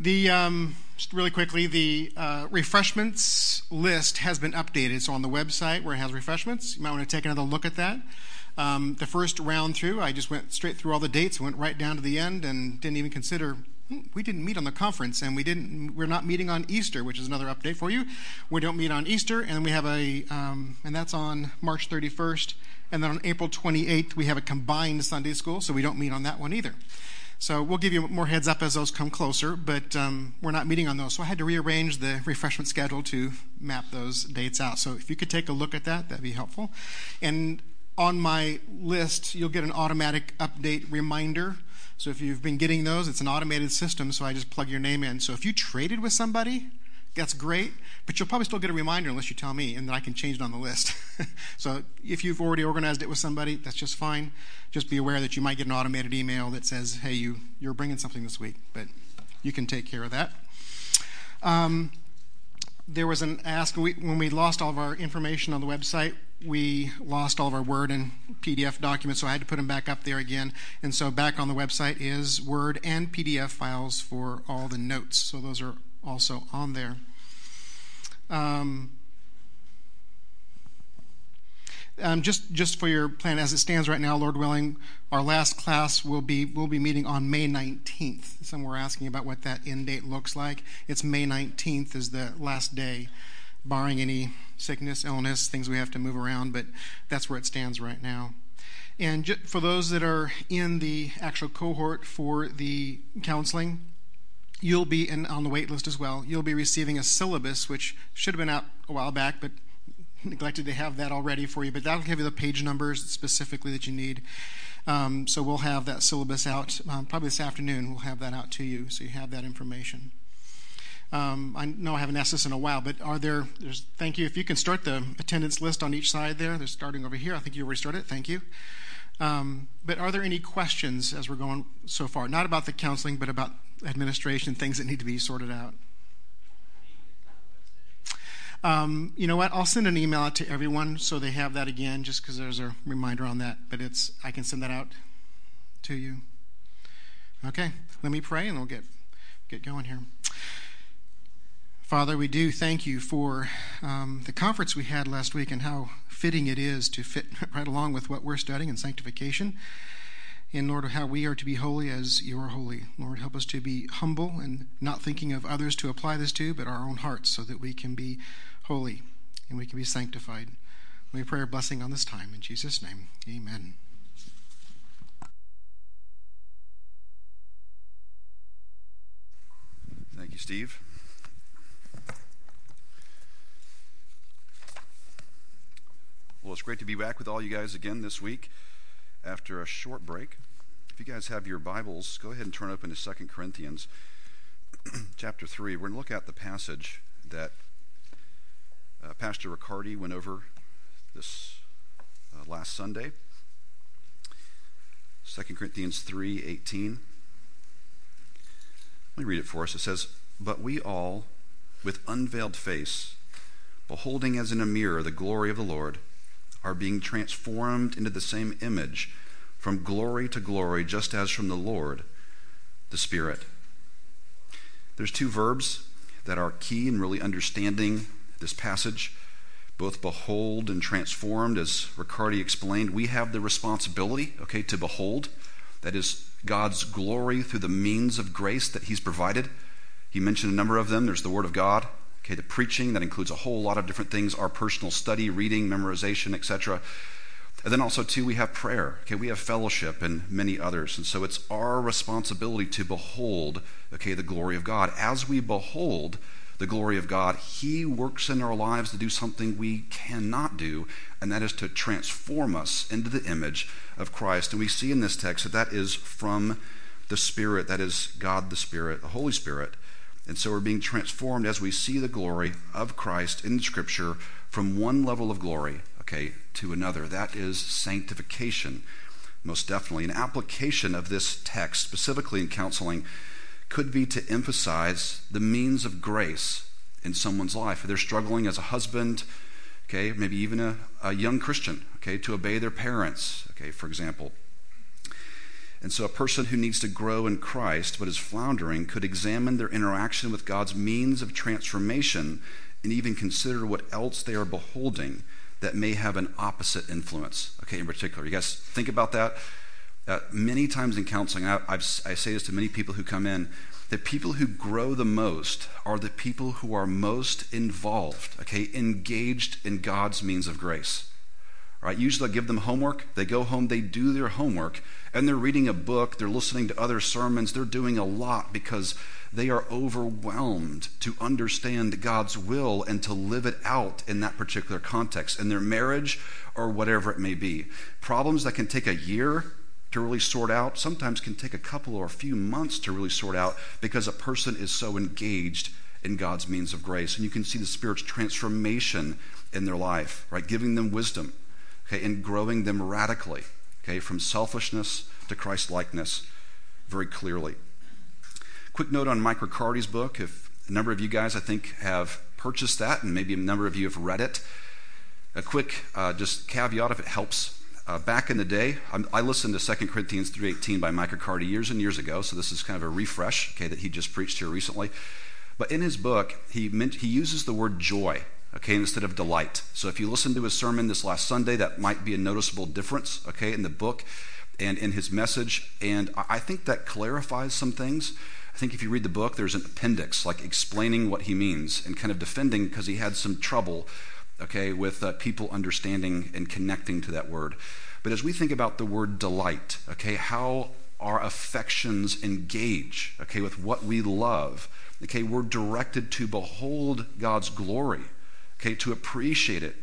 The um, just really quickly, the uh, refreshments list has been updated. So on the website where it has refreshments, you might want to take another look at that. Um, the first round through, I just went straight through all the dates, went right down to the end, and didn't even consider hmm, we didn't meet on the conference, and we didn't. We're not meeting on Easter, which is another update for you. We don't meet on Easter, and we have a, um, and that's on March 31st, and then on April 28th we have a combined Sunday school, so we don't meet on that one either. So we'll give you more heads up as those come closer, but um, we're not meeting on those. So I had to rearrange the refreshment schedule to map those dates out. So if you could take a look at that, that'd be helpful. And on my list, you'll get an automatic update reminder. So if you've been getting those, it's an automated system, so I just plug your name in. So if you traded with somebody, that's great, but you'll probably still get a reminder unless you tell me, and then I can change it on the list. so if you've already organized it with somebody, that's just fine. Just be aware that you might get an automated email that says, "Hey, you you're bringing something this week," but you can take care of that. Um, there was an ask we, when we lost all of our information on the website. We lost all of our Word and PDF documents, so I had to put them back up there again. And so back on the website is Word and PDF files for all the notes. So those are also on there. Um, um, just just for your plan as it stands right now, Lord willing, our last class will be will be meeting on May 19th. Some were asking about what that end date looks like. It's May 19th is the last day, barring any sickness, illness, things we have to move around. But that's where it stands right now. And for those that are in the actual cohort for the counseling, you'll be in, on the wait list as well. You'll be receiving a syllabus, which should have been out a while back, but neglected to have that already for you. But that'll give you the page numbers specifically that you need. Um, so we'll have that syllabus out um, probably this afternoon. We'll have that out to you, so you have that information. Um, I know I haven't asked this in a while, but are there? thank you. If you can start the attendance list on each side there. They're starting over here. I think you already started. Thank you. Um, but are there any questions as we're going so far? Not about the counseling, but about administration, things that need to be sorted out. Um, you know what? I'll send an email out to everyone so they have that again, just because there's a reminder on that. But it's I can send that out to you. Okay, let me pray and we'll get get going here. Father, we do thank you for um, the conference we had last week and how fitting it is to fit right along with what we're studying in sanctification. And Lord, how we are to be holy as you are holy. Lord, help us to be humble and not thinking of others to apply this to, but our own hearts so that we can be holy and we can be sanctified. We pray a blessing on this time. In Jesus' name, amen. Thank you, Steve. Well, it's great to be back with all you guys again this week after a short break. If you guys have your Bibles, go ahead and turn open to 2 Corinthians chapter 3. We're going to look at the passage that uh, Pastor Riccardi went over this uh, last Sunday. 2 Corinthians 3:18. Let me read it for us. It says, "But we all with unveiled face, beholding as in a mirror the glory of the Lord, are being transformed into the same image from glory to glory, just as from the Lord, the Spirit. There's two verbs that are key in really understanding this passage both behold and transformed. As riccardi explained we have the responsibility okay to behold. That is god's glory through the means of grace that he's provided. He mentioned a number of them. There's the word of god Okay, the preaching, that includes a whole lot of different things our personal study, reading, memorization, etc. And then also, too, we have prayer. Okay, we have fellowship and many others. And so it's our responsibility to behold, okay, the glory of God. As we behold the glory of God, He works in our lives to do something we cannot do, and that is to transform us into the image of Christ. And we see in this text that that is from the Spirit, that is God the Spirit, the Holy Spirit. And so we're being transformed as we see the glory of Christ in Scripture from one level of glory, okay, to another. That is sanctification, most definitely. An application of this text, specifically in counseling, could be to emphasize the means of grace in someone's life. If they're struggling as a husband, okay, maybe even a, a young Christian, okay, to obey their parents, okay, for example. And so, a person who needs to grow in Christ but is floundering could examine their interaction with God's means of transformation and even consider what else they are beholding that may have an opposite influence. Okay, in particular, you guys think about that. Uh, many times in counseling, I, I say this to many people who come in the people who grow the most are the people who are most involved, okay, engaged in God's means of grace. Right? Usually I give them homework, they go home, they do their homework, and they're reading a book, they're listening to other sermons, they're doing a lot because they are overwhelmed to understand God's will and to live it out in that particular context, in their marriage or whatever it may be. Problems that can take a year to really sort out sometimes can take a couple or a few months to really sort out because a person is so engaged in God's means of grace. And you can see the Spirit's transformation in their life, right? Giving them wisdom, okay, and growing them radically, okay, from selfishness to Christ likeness very clearly. Quick note on Mike Riccardi's book. If a number of you guys, I think, have purchased that, and maybe a number of you have read it, a quick uh, just caveat if it helps uh, back in the day, I'm, i listened to 2 Corinthians 3.18 by Mike Riccardi years and years ago, so this is kind of a refresh, okay, that he just preached here recently. But in his book, he, meant, he uses the word joy, okay, instead of delight. So if you listen to his sermon this last Sunday, that might be a noticeable difference, okay, in the book and in his message. And I think that clarifies some things. I think if you read the book, there's an appendix, like explaining what he means and kind of defending because he had some trouble okay, with uh, people understanding and connecting to that word. But as we think about the word delight, okay, how our affections engage, okay, with what we love, okay, we're directed to behold God's glory, okay, to appreciate it,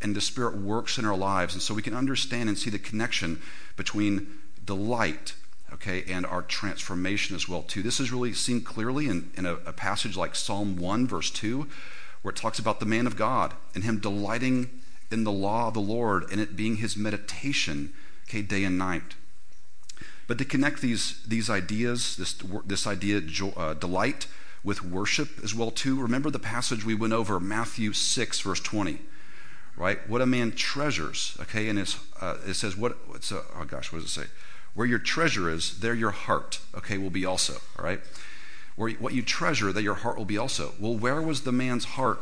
and the Spirit works in our lives. And so we can understand and see the connection between delight, okay, and our transformation as well, too. This is really seen clearly in, in a, a passage like Psalm 1, verse 2 where it talks about the man of God and him delighting in the law of the Lord and it being his meditation, okay, day and night. But to connect these, these ideas, this, this idea, uh, delight, with worship as well too. Remember the passage we went over, Matthew 6, verse 20, right? What a man treasures, okay? And it's, uh, it says, what, a, oh gosh, what does it say? Where your treasure is, there your heart, okay, will be also, all right? where what you treasure, that your heart will be also. Well, where was the man's heart?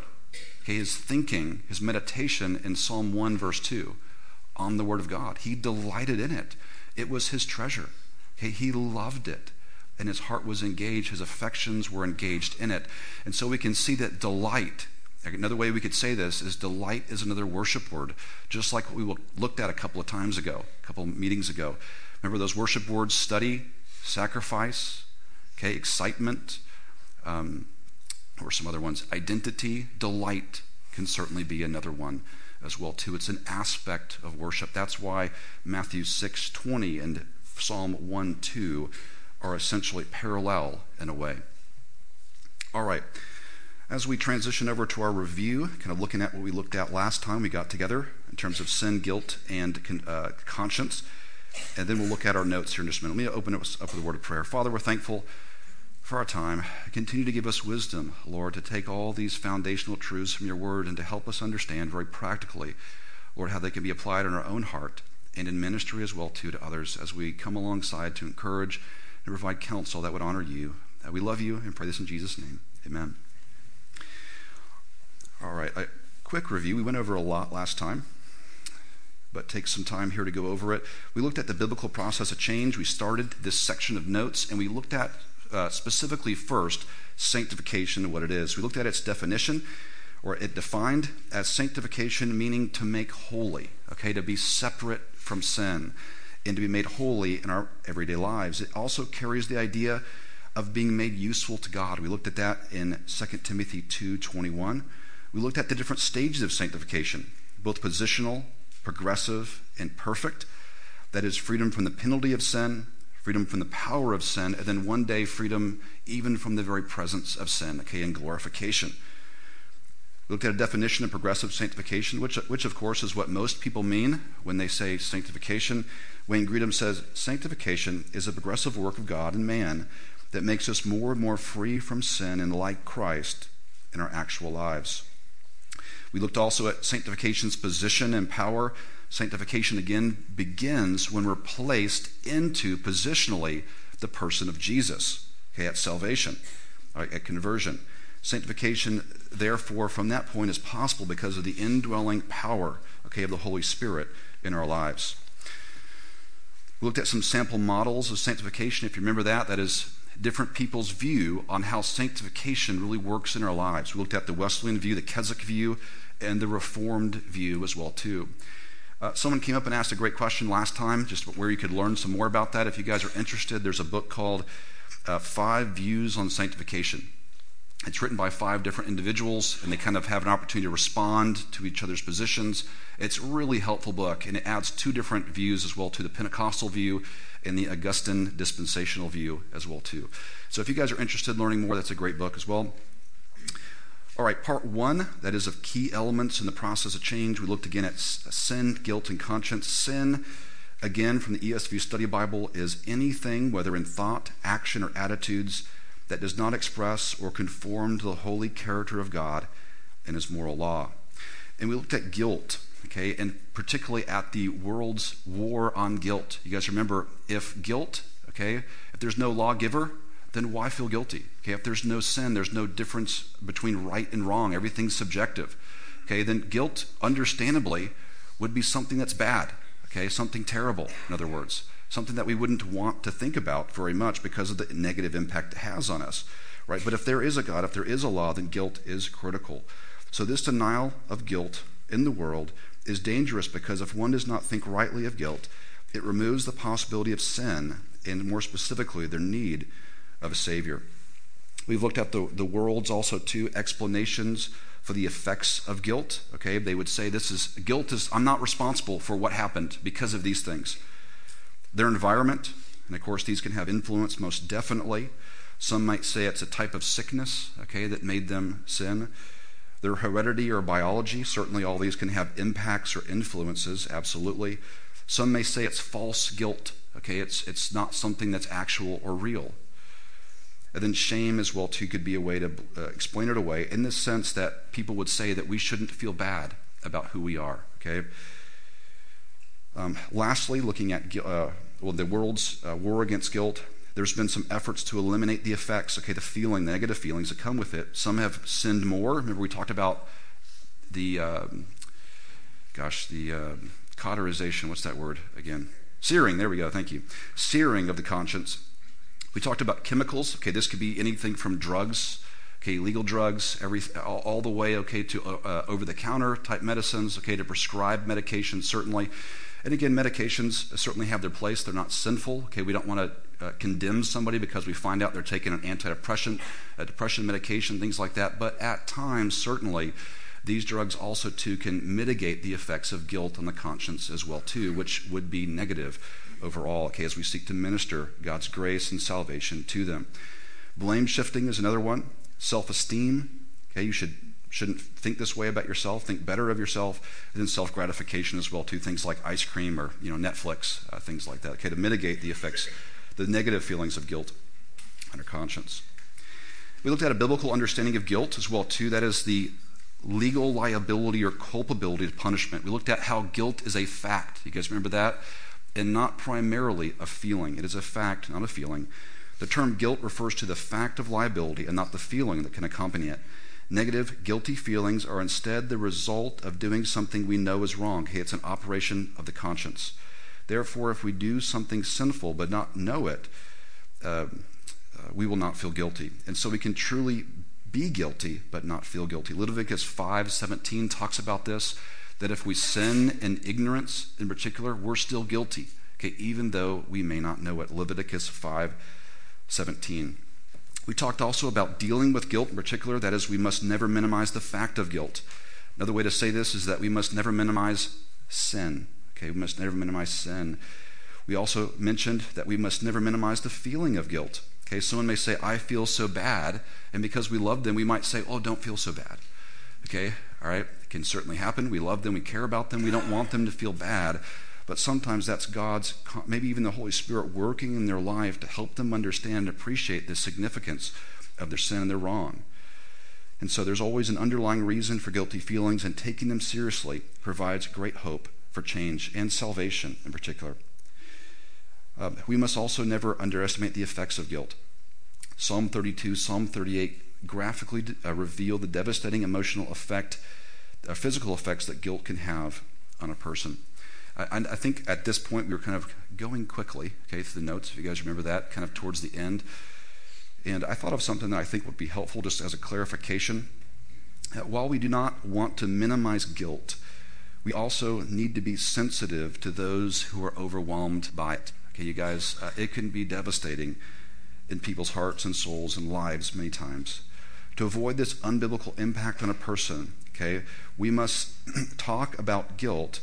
Okay, his thinking, his meditation in Psalm 1, verse 2, on the Word of God. He delighted in it. It was his treasure. Okay, he loved it. And his heart was engaged, his affections were engaged in it. And so we can see that delight, another way we could say this is delight is another worship word, just like what we looked at a couple of times ago, a couple of meetings ago. Remember those worship words study, sacrifice, Okay, excitement, um, or some other ones. Identity, delight can certainly be another one as well too. It's an aspect of worship. That's why Matthew 6:20 and Psalm 1:2 are essentially parallel in a way. All right. As we transition over to our review, kind of looking at what we looked at last time we got together in terms of sin, guilt, and uh, conscience, and then we'll look at our notes here in just a minute. Let me open us up with a word of prayer. Father, we're thankful for our time. Continue to give us wisdom, Lord, to take all these foundational truths from your word and to help us understand very practically, Lord, how they can be applied in our own heart and in ministry as well too to others as we come alongside to encourage provide counsel that would honor you. We love you and pray this in Jesus' name. Amen. All right, a quick review. We went over a lot last time but take some time here to go over it. We looked at the biblical process of change. We started this section of notes, and we looked at uh, specifically first sanctification and what it is. We looked at its definition, or it defined as sanctification meaning to make holy, okay, to be separate from sin and to be made holy in our everyday lives. It also carries the idea of being made useful to God. We looked at that in 2 Timothy 2:21. We looked at the different stages of sanctification, both positional, progressive, and perfect. That is freedom from the penalty of sin, freedom from the power of sin, and then one day freedom even from the very presence of sin, okay, and glorification. We looked at a definition of progressive sanctification, which, which of course is what most people mean when they say sanctification. Wayne Grudem says sanctification is a progressive work of God and man that makes us more and more free from sin and like Christ in our actual lives. We looked also at sanctification's position and power. Sanctification again begins when we're placed into positionally the person of Jesus, okay, at salvation, right, at conversion. Sanctification, therefore, from that point is possible because of the indwelling power, okay, of the Holy Spirit in our lives. We looked at some sample models of sanctification. If you remember that, that is different people's view on how sanctification really works in our lives. We looked at the Wesleyan view, the Keswick view, and the Reformed view as well too. Uh, someone came up and asked a great question last time, just where you could learn some more about that. If you guys are interested, there's a book called uh, Five Views on Sanctification. It's written by five different individuals, and they kind of have an opportunity to respond to each other's positions. It's a really helpful book, and it adds two different views as well to the Pentecostal view and the Augustine dispensational view as well too. So if you guys are interested in learning more, that's a great book as well. All right, part one, that is of key elements in the process of change. We looked again at sin, guilt, and conscience. Sin, again from the ESV Study Bible, is anything, whether in thought, action, or attitudes, that does not express or conform to the holy character of God and his moral law. And we looked at guilt, okay, and particularly at the world's war on guilt. You guys remember if guilt, okay, if there's no lawgiver, then why feel guilty? Okay, if there's no sin, there's no difference between right and wrong, everything's subjective. Okay, then guilt, understandably, would be something that's bad. Okay, something terrible, in other words something that we wouldn't want to think about very much because of the negative impact it has on us, right? But if there is a God, if there is a law, then guilt is critical. So this denial of guilt in the world is dangerous because if one does not think rightly of guilt, it removes the possibility of sin and more specifically their need of a savior. We've looked at the, the world's also two explanations for the effects of guilt. Okay, they would say this is guilt is I'm not responsible for what happened because of these things their environment, and of course, these can have influence most definitely. Some might say it's a type of sickness, okay, that made them sin. Their heredity or biology, certainly all these can have impacts or influences, absolutely. Some may say it's false guilt, okay, it's, it's not something that's actual or real. And then shame as well, too, could be a way to uh, explain it away in the sense that people would say that we shouldn't feel bad about who we are, okay? Um, lastly, looking at uh, well, the world's uh, war against guilt, there's been some efforts to eliminate the effects, okay, the feeling, the negative feelings that come with it. Some have sinned more. Remember, we talked about the, um, gosh, the uh, cauterization, what's that word again? Searing, there we go, thank you. Searing of the conscience. We talked about chemicals. Okay, this could be anything from drugs, okay, legal drugs, every, all, all the way, okay, to uh, uh over the counter type medicines, okay, to prescribed medications, certainly. And again, medications certainly have their place. They're not sinful. Okay, we don't want to uh, condemn somebody because we find out they're taking an antidepressant, a depression medication, things like that. But at times, certainly, these drugs also too can mitigate the effects of guilt on the conscience as well too, which would be negative overall. Okay, as we seek to minister God's grace and salvation to them. Blame shifting is another one. Self-esteem. Okay, you should shouldn't think this way about yourself. Think better of yourself and then self-gratification as well too. Things like ice cream or you know netflix uh, things like that okay to mitigate the effects the negative feelings of guilt on our conscience. We looked at a biblical understanding of guilt as well too. That is the legal liability or culpability to punishment. We looked at how guilt is a fact. You guys remember that? And not primarily a feeling. It is a fact not a feeling. The term guilt refers to the fact of liability and not the feeling that can accompany it Negative, guilty feelings are instead the result of doing something we know is wrong. Okay, it's an operation of the conscience. Therefore, if we do something sinful but not know it, uh, uh, we will not feel guilty. And so we can truly be guilty but not feel guilty. Leviticus 5:17 talks about this that if we sin in ignorance in particular, we're still guilty. Okay, even though we may not know it. Leviticus 5:17. We talked also about dealing with guilt in particular. That is, we must never minimize the fact of guilt. Another way to say this is that we must never minimize sin. Okay, we must never minimize sin. We also mentioned that we must never minimize the feeling of guilt. Okay, someone may say, I feel so bad, and because we love them, we might say, Oh, don't feel so bad. Okay, all right, it can certainly happen. We love them, we care about them, we don't want them to feel bad. But sometimes that's God's, maybe even the Holy Spirit working in their life to help them understand and appreciate the significance of their sin and their wrong. And so there's always an underlying reason for guilty feelings, and taking them seriously provides great hope for change and salvation in particular. Uh, we must also never underestimate the effects of guilt. Psalm 32, Psalm 38 graphically uh, reveal the devastating emotional effect, uh, physical effects that guilt can have on a person. I, I think at this point we were kind of going quickly, okay, through the notes, if you guys remember that, kind of towards the end. And I thought of something that I think would be helpful just as a clarification. That while we do not want to minimize guilt, we also need to be sensitive to those who are overwhelmed by it. Okay, you guys, uh, it can be devastating in people's hearts and souls and lives many times. To avoid this unbiblical impact on a person, okay, we must talk about guilt.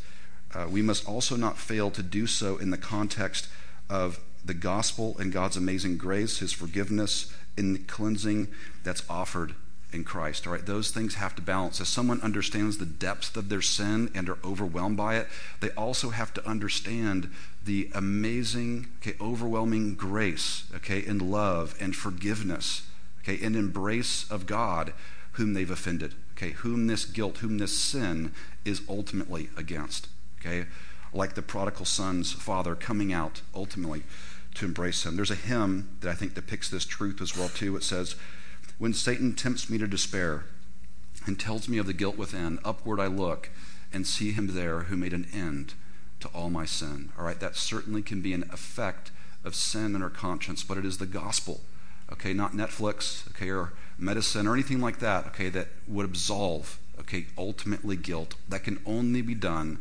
Uh, we must also not fail to do so in the context of the gospel and God's amazing grace, his forgiveness, in the cleansing that's offered in Christ. All right, those things have to balance. As someone understands the depth of their sin and are overwhelmed by it, they also have to understand the amazing, okay, overwhelming grace, okay, and love and forgiveness, okay, and embrace of God whom they've offended, okay, whom this guilt, whom this sin is ultimately against, okay, like the prodigal son's father coming out ultimately to embrace him. There's a hymn that I think depicts this truth as well too. It says, "When Satan tempts me to despair and tells me of the guilt within, upward I look and see him there who made an end to all my sin." All right, that certainly can be an effect of sin in our conscience, but it is the gospel. Okay, not Netflix, okay, or medicine or anything like that, okay, that would absolve, okay, ultimately guilt. That can only be done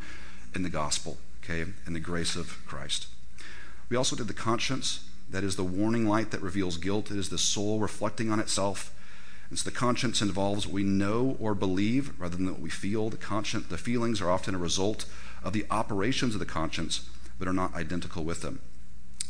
in the gospel, okay, in the grace of Christ. We also did the conscience, that is the warning light that reveals guilt. It is the soul reflecting on itself. And so the conscience involves what we know or believe rather than what we feel. The conscience, the feelings are often a result of the operations of the conscience, but are not identical with them.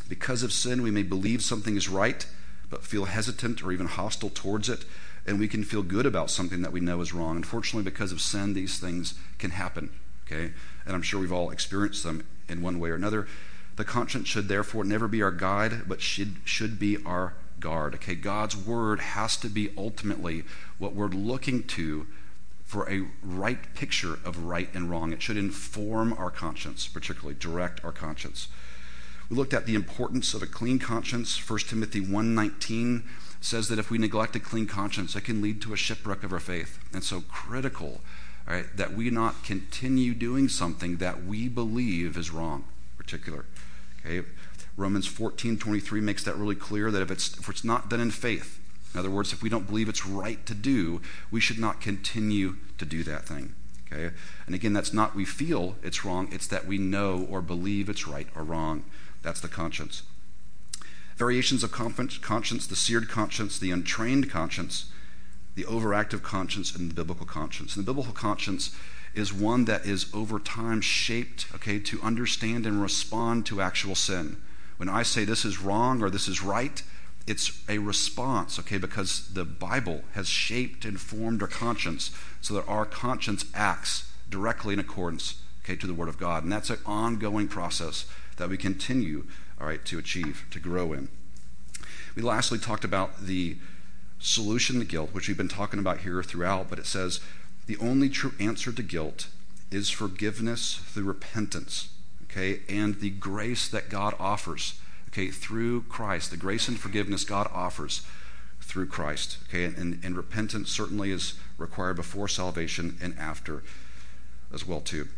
Because of sin, we may believe something is right, but feel hesitant or even hostile towards it, and we can feel good about something that we know is wrong. Unfortunately, because of sin, these things can happen. Okay, and I'm sure we've all experienced them in one way or another. The conscience should therefore never be our guide, but should, should be our guard. Okay, God's word has to be ultimately what we're looking to for a right picture of right and wrong. It should inform our conscience, particularly direct our conscience. We looked at the importance of a clean conscience. 1 Timothy 1:19 says that if we neglect a clean conscience, it can lead to a shipwreck of our faith. And so critical, that we not continue doing something that we believe is wrong, particular. Okay? Romans 14, 23 makes that really clear that if it's, if it's not done in faith, in other words, if we don't believe it's right to do, we should not continue to do that thing. Okay? And again, that's not we feel it's wrong, it's that we know or believe it's right or wrong. That's the conscience. Variations of conscience, the seared conscience, the untrained conscience, the overactive conscience, and the biblical conscience. And the biblical conscience is one that is over time shaped, okay, to understand and respond to actual sin. When I say this is wrong or this is right, it's a response, okay, because the Bible has shaped and formed our conscience so that our conscience acts directly in accordance, okay, to the Word of God. And that's an ongoing process that we continue, all right, to achieve, to grow in. We lastly talked about the solution to guilt, which we've been talking about here throughout, but it says the only true answer to guilt is forgiveness through repentance, okay, and the grace that God offers, okay, through Christ, the grace and forgiveness God offers through Christ, okay, and, and repentance certainly is required before salvation and after as well too.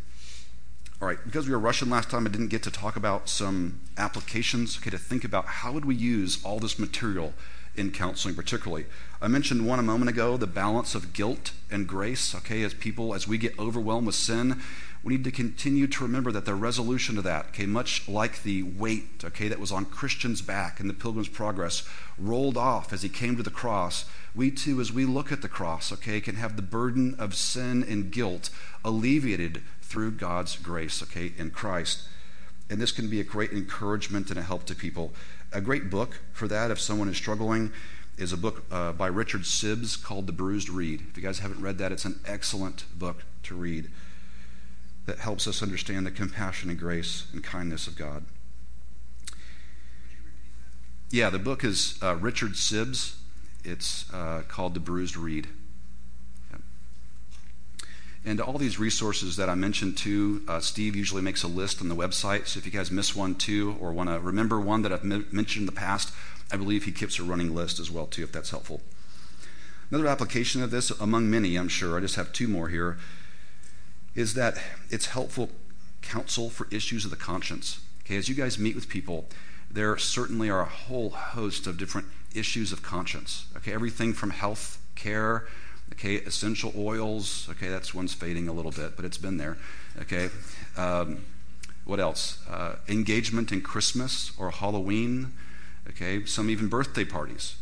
All right, because we were rushing last time, I didn't get to talk about some applications, okay, to think about how would we use all this material in counseling, particularly. I mentioned one a moment ago the balance of guilt and grace. Okay, as people, as we get overwhelmed with sin, we need to continue to remember that the resolution to that, okay, much like the weight, okay, that was on Christian's back in the Pilgrim's Progress, rolled off as he came to the cross. We too, as we look at the cross, okay, can have the burden of sin and guilt alleviated through God's grace, okay, in Christ. And this can be a great encouragement and a help to people a great book for that, if someone is struggling, is a book uh, by Richard Sibbes called The Bruised Reed. If you guys haven't read that, it's an excellent book to read that helps us understand the compassion and grace and kindness of God. Yeah, the book is uh, Richard Sibbes. It's uh, called The Bruised Reed. And all these resources that I mentioned too, uh, Steve usually makes a list on the website. So if you guys miss one too, or want to remember one that I've m- mentioned in the past, I believe he keeps a running list as well too, if that's helpful. Another application of this, among many, I'm sure, I just have two more here, is that it's helpful counsel for issues of the conscience. Okay, as you guys meet with people, there certainly are a whole host of different issues of conscience. Okay, everything from health care Okay, essential oils. Okay, that's one's fading a little bit, but it's been there. Okay, um, what else? Uh, engagement in Christmas or Halloween. Okay, some even birthday parties.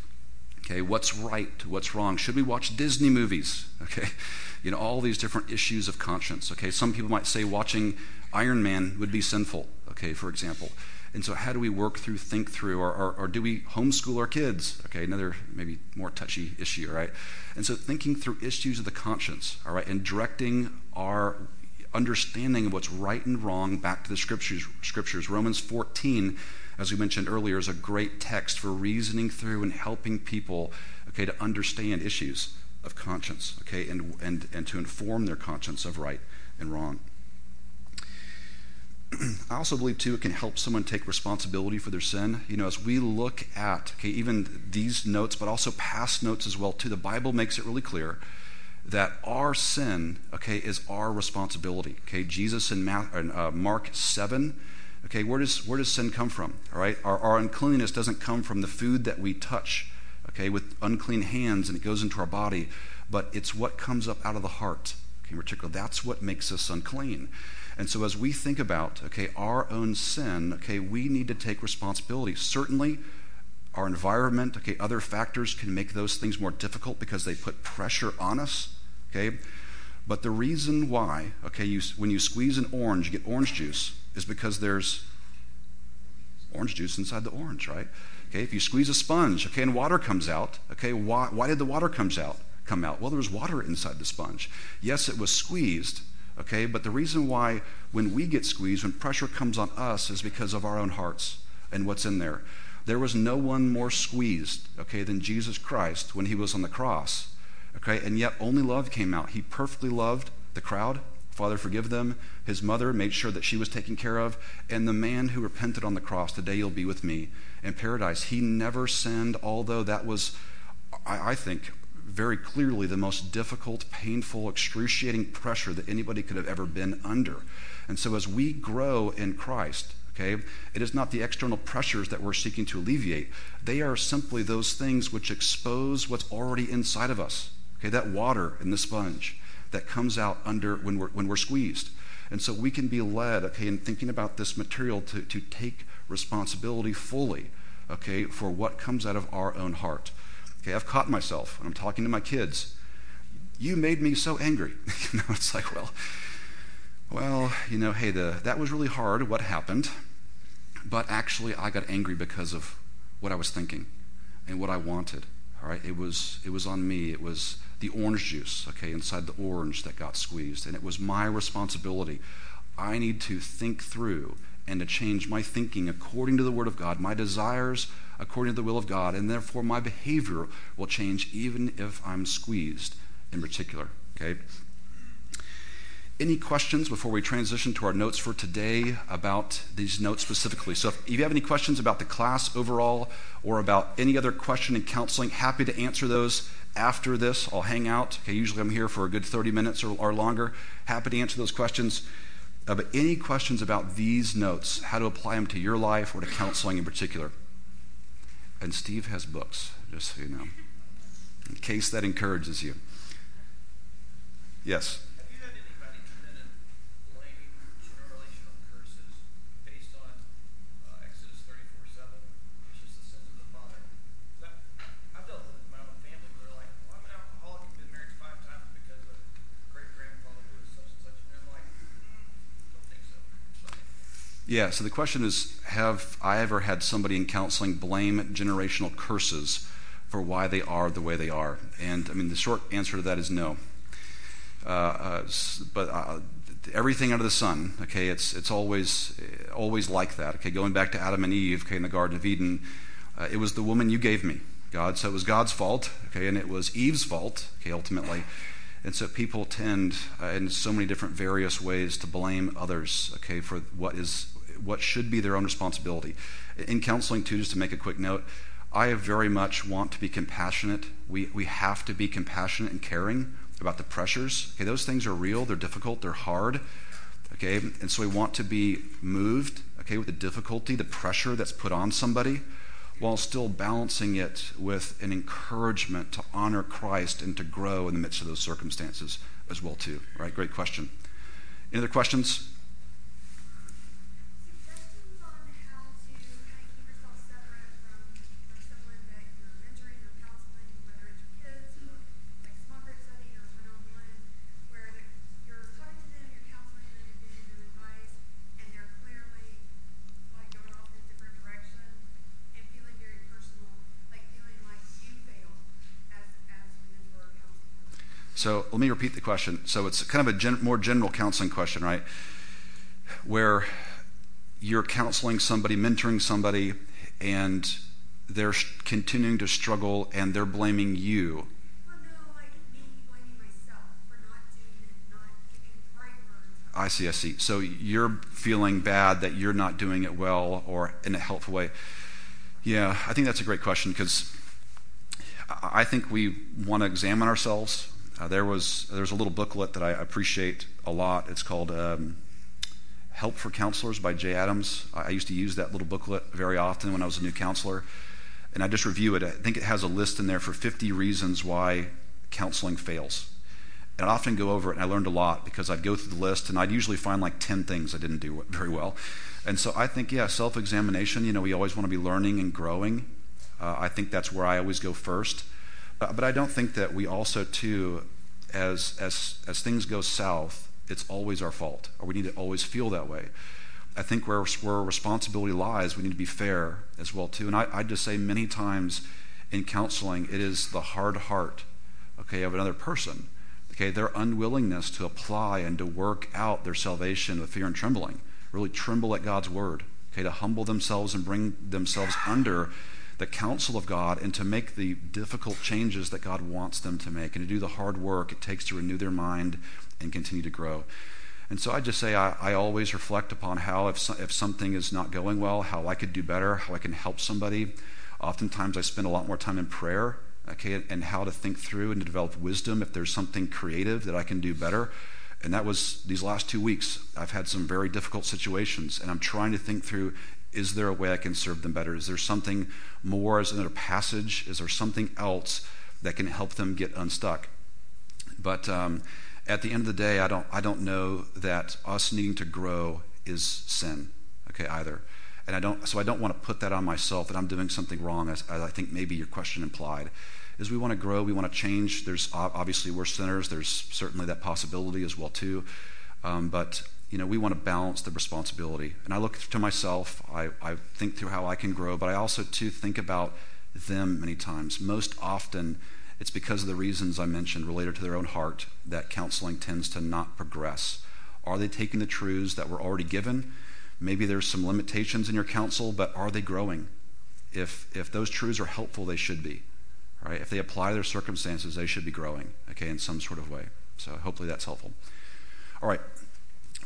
Okay, what's right? What's wrong? Should we watch Disney movies? Okay, you know all these different issues of conscience. Okay, some people might say watching Iron Man would be sinful. Okay, for example. And so, how do we work through, think through, or, or, or, do we homeschool our kids? Okay, another maybe more touchy issue, right? And so, thinking through issues of the conscience, all right, and directing our understanding of what's right and wrong back to the scriptures. Scriptures. Romans 14, as we mentioned earlier, is a great text for reasoning through and helping people, okay, to understand issues of conscience, okay, and, and, and to inform their conscience of right and wrong. I also believe, too, it can help someone take responsibility for their sin. You know, as we look at, okay, even these notes, but also past notes as well, too, the Bible makes it really clear that our sin, okay, is our responsibility. Okay, Jesus in uh, Mark 7, okay, where does, where does sin come from? All right, our, our uncleanness doesn't come from the food that we touch, okay, with unclean hands and it goes into our body, but it's what comes up out of the heart, okay, in particular. That's what makes us unclean. And so as we think about, okay, our own sin, okay, we need to take responsibility. Certainly, our environment, okay, other factors can make those things more difficult because they put pressure on us, okay? But the reason why, okay, you, when you squeeze an orange, you get orange juice, is because there's orange juice inside the orange, right? Okay, if you squeeze a sponge, okay, and water comes out, okay, why, why did the water comes out, come out? Well, there was water inside the sponge. Yes, it was squeezed, Okay, but the reason why when we get squeezed, when pressure comes on us, is because of our own hearts and what's in there. There was no one more squeezed, okay, than Jesus Christ when he was on the cross. Okay, and yet only love came out. He perfectly loved the crowd. Father, forgive them. His mother made sure that she was taken care of. And the man who repented on the cross, today you'll be with me in paradise. He never sinned, although that was, I, I think, very clearly the most difficult, painful, excruciating pressure that anybody could have ever been under. And so as we grow in Christ, okay, it is not the external pressures that we're seeking to alleviate. They are simply those things which expose what's already inside of us. Okay, that water in the sponge that comes out under when we're when we're squeezed. And so we can be led, okay, in thinking about this material to, to take responsibility fully, okay, for what comes out of our own heart. Okay, I've caught myself when I'm talking to my kids. You made me so angry. you know, it's like, well, well, you know, hey, the, that was really hard, what happened. But actually, I got angry because of what I was thinking and what I wanted. All right, it was, it was on me. It was the orange juice, okay, inside the orange that got squeezed. And it was my responsibility. I need to think through and to change my thinking according to the Word of God, my desires according to the will of God, and therefore my behavior will change even if I'm squeezed in particular. Okay? Any questions before we transition to our notes for today about these notes specifically? So, if you have any questions about the class overall or about any other question in counseling, happy to answer those after this. I'll hang out. Okay, usually I'm here for a good 30 minutes or, or longer. Happy to answer those questions. But any questions about these notes, how to apply them to your life or to counseling in particular? And Steve has books, just so you know, in case that encourages you. Yes. Yeah, so the question is Have I ever had somebody in counseling blame generational curses for why they are the way they are? And I mean, the short answer to that is no. Uh, uh, but uh, everything under the sun, okay, it's, it's always, always like that. Okay, going back to Adam and Eve, okay, in the Garden of Eden, uh, it was the woman you gave me, God. So it was God's fault, okay, and it was Eve's fault, okay, ultimately. And so people tend, uh, in so many different various ways, to blame others, okay, for what is what should be their own responsibility. In counseling, too, just to make a quick note, I very much want to be compassionate. We, we have to be compassionate and caring about the pressures. Okay, those things are real, they're difficult, they're hard. Okay, and so we want to be moved, okay, with the difficulty, the pressure that's put on somebody, while still balancing it with an encouragement to honor Christ and to grow in the midst of those circumstances as well, too. Right? Great question. Any other questions? So let me repeat the question. So it's kind of a gen- more general counseling question, right? Where you're counseling somebody, mentoring somebody, and they're sh- continuing to struggle and they're blaming you. I see, I see. So you're feeling bad that you're not doing it well or in a helpful way. Yeah, I think that's a great question because I think we want to examine ourselves uh, there was there's a little booklet that I appreciate a lot. It's called um, "Help for Counselors" by Jay Adams. I used to use that little booklet very often when I was a new counselor, and I just review it. I think it has a list in there for 50 reasons why counseling fails. And I'd often go over it, and I learned a lot because I'd go through the list, and I'd usually find like 10 things I didn't do very well. And so I think, yeah, self examination, you know, we always want to be learning and growing. Uh, I think that's where I always go first. Uh, but I don't think that we also, too, as, as, as things go south, it's always our fault, or we need to always feel that way. I think where, where responsibility lies, we need to be fair as well, too. And I, I just say many times in counseling, it is the hard heart, okay, of another person, okay, their unwillingness to apply and to work out their salvation with fear and trembling, really tremble at God's word, okay, to humble themselves and bring themselves under the counsel of God and to make the difficult changes that God wants them to make and to do the hard work it takes to renew their mind and continue to grow. And so I just say I, I always reflect upon how, if, so, if something is not going well, how I could do better, how I can help somebody. Oftentimes I spend a lot more time in prayer, okay, and how to think through and to develop wisdom if there's something creative that I can do better. And that was these last two weeks. I've had some very difficult situations, and I'm trying to think through is there a way I can serve them better? Is there something more? Is there a passage? Is there something else that can help them get unstuck? But um, at the end of the day, I don't, I don't know that us needing to grow is sin, okay, either. And I don't, so I don't want to put that on myself that I'm doing something wrong, as, as I think maybe your question implied. Is we want to grow, we want to change. There's obviously we're sinners. There's certainly that possibility as well too. Um, but you know, we want to balance the responsibility. And I look to myself, I, I think through how I can grow, but I also, too, think about them many times. Most often, it's because of the reasons I mentioned related to their own heart that counseling tends to not progress. Are they taking the truths that were already given? Maybe there's some limitations in your counsel, but are they growing? If, if those truths are helpful, they should be. Right? If they apply their circumstances, they should be growing, okay, in some sort of way. So hopefully that's helpful. All right,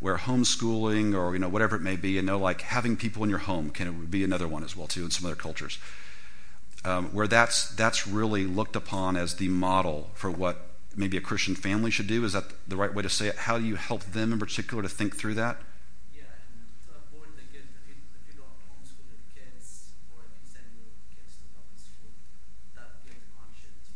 where homeschooling or you know whatever it may be, and know like having people in your home can be another one as well too in some other cultures, um, where that's that's really looked upon as the model for what maybe a Christian family should do. Is that the right way to say it? How do you help them in particular to think through that? Yeah, and to avoid kids, if you don't homeschool your kids, or if you, send your kids, to public school, that gives conscience.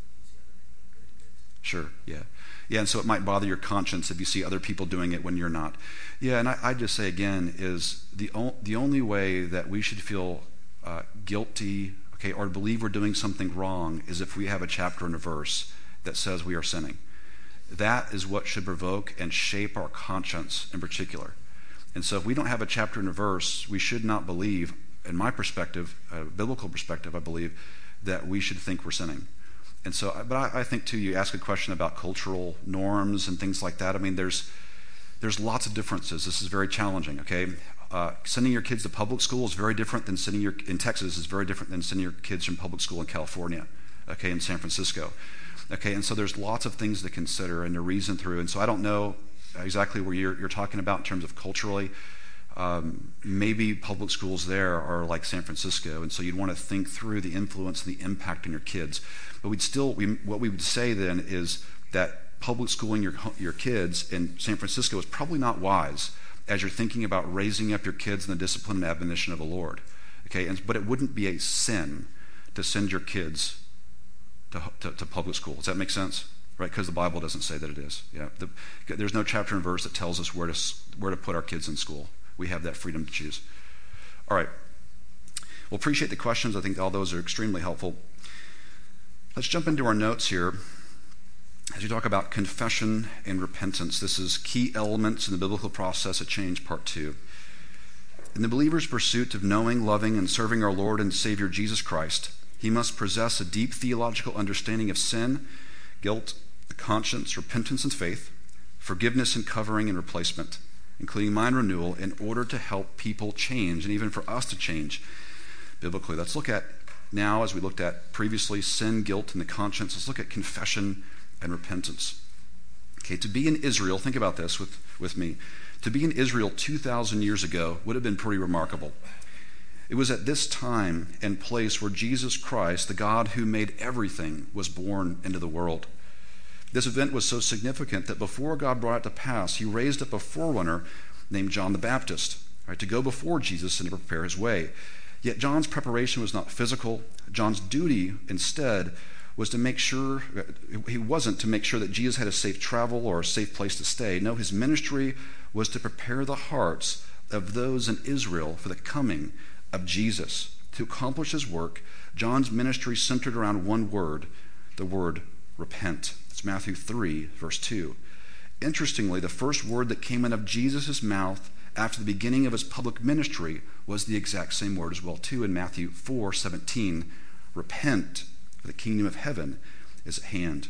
sure, yeah. Yeah, and so it might bother your conscience if you see other people doing it when you're not. Yeah, and I, I just say again is the, o- the only way that we should feel uh, guilty, okay, or believe we're doing something wrong is if we have a chapter and a verse that says we are sinning. that is what should provoke and shape our conscience in particular. And so if we don't have a chapter and a verse, we should not believe, in my perspective, a biblical perspective, I believe, that we should think we're sinning. And so, but I, I think too, you ask a question about cultural norms and things like that. I mean, there's there's lots of differences. This is very challenging. Okay, uh, sending your kids to public school is very different than sending your in Texas is very different than sending your kids from public school in California. Okay, in San Francisco. Okay, and so there's lots of things to consider and to reason through. And so I don't know exactly where you're, you're talking about in terms of culturally. Um, maybe public schools there are like San Francisco, and so you'd want to think through the influence and the impact on your kids. But we'd still, we, what we would say then is that public schooling your, your kids in San Francisco is probably not wise as you're thinking about raising up your kids in the discipline and admonition of the Lord. Okay, and, but it wouldn't be a sin to send your kids to, to, to public school. Does that make sense? Right? Because the Bible doesn't say that it is. Yeah. The, there's no chapter and verse that tells us where to, where to put our kids in school. We have that freedom to choose. All right. Well, appreciate the questions. I think all those are extremely helpful. Let's jump into our notes here. As we talk about confession and repentance, this is key elements in the biblical process of change, part two. In the believer's pursuit of knowing, loving, and serving our Lord and Savior Jesus Christ, he must possess a deep theological understanding of sin, guilt, conscience, repentance, and faith, forgiveness and covering and replacement, including mind renewal, in order to help people change and even for us to change biblically. Let's look at now, as we looked at previously, sin, guilt, and the conscience. Let's look at confession and repentance. Okay, to be in Israel, think about this with, with me. To be in Israel 2,000 years ago would have been pretty remarkable. It was at this time and place where Jesus Christ, the God who made everything, was born into the world. This event was so significant that before God brought it to pass, he raised up a forerunner named John the Baptist right, to go before Jesus and to prepare his way. Yet John's preparation was not physical. John's duty instead was to make sure, he wasn't to make sure that Jesus had a safe travel or a safe place to stay. No, his ministry was to prepare the hearts of those in Israel for the coming of Jesus. To accomplish his work, John's ministry centered around one word, the word repent. It's Matthew 3, verse 2. Interestingly, the first word that came out of Jesus' mouth after the beginning of his public ministry was the exact same word as well, too, in Matthew 4, 17. Repent, for the kingdom of heaven is at hand.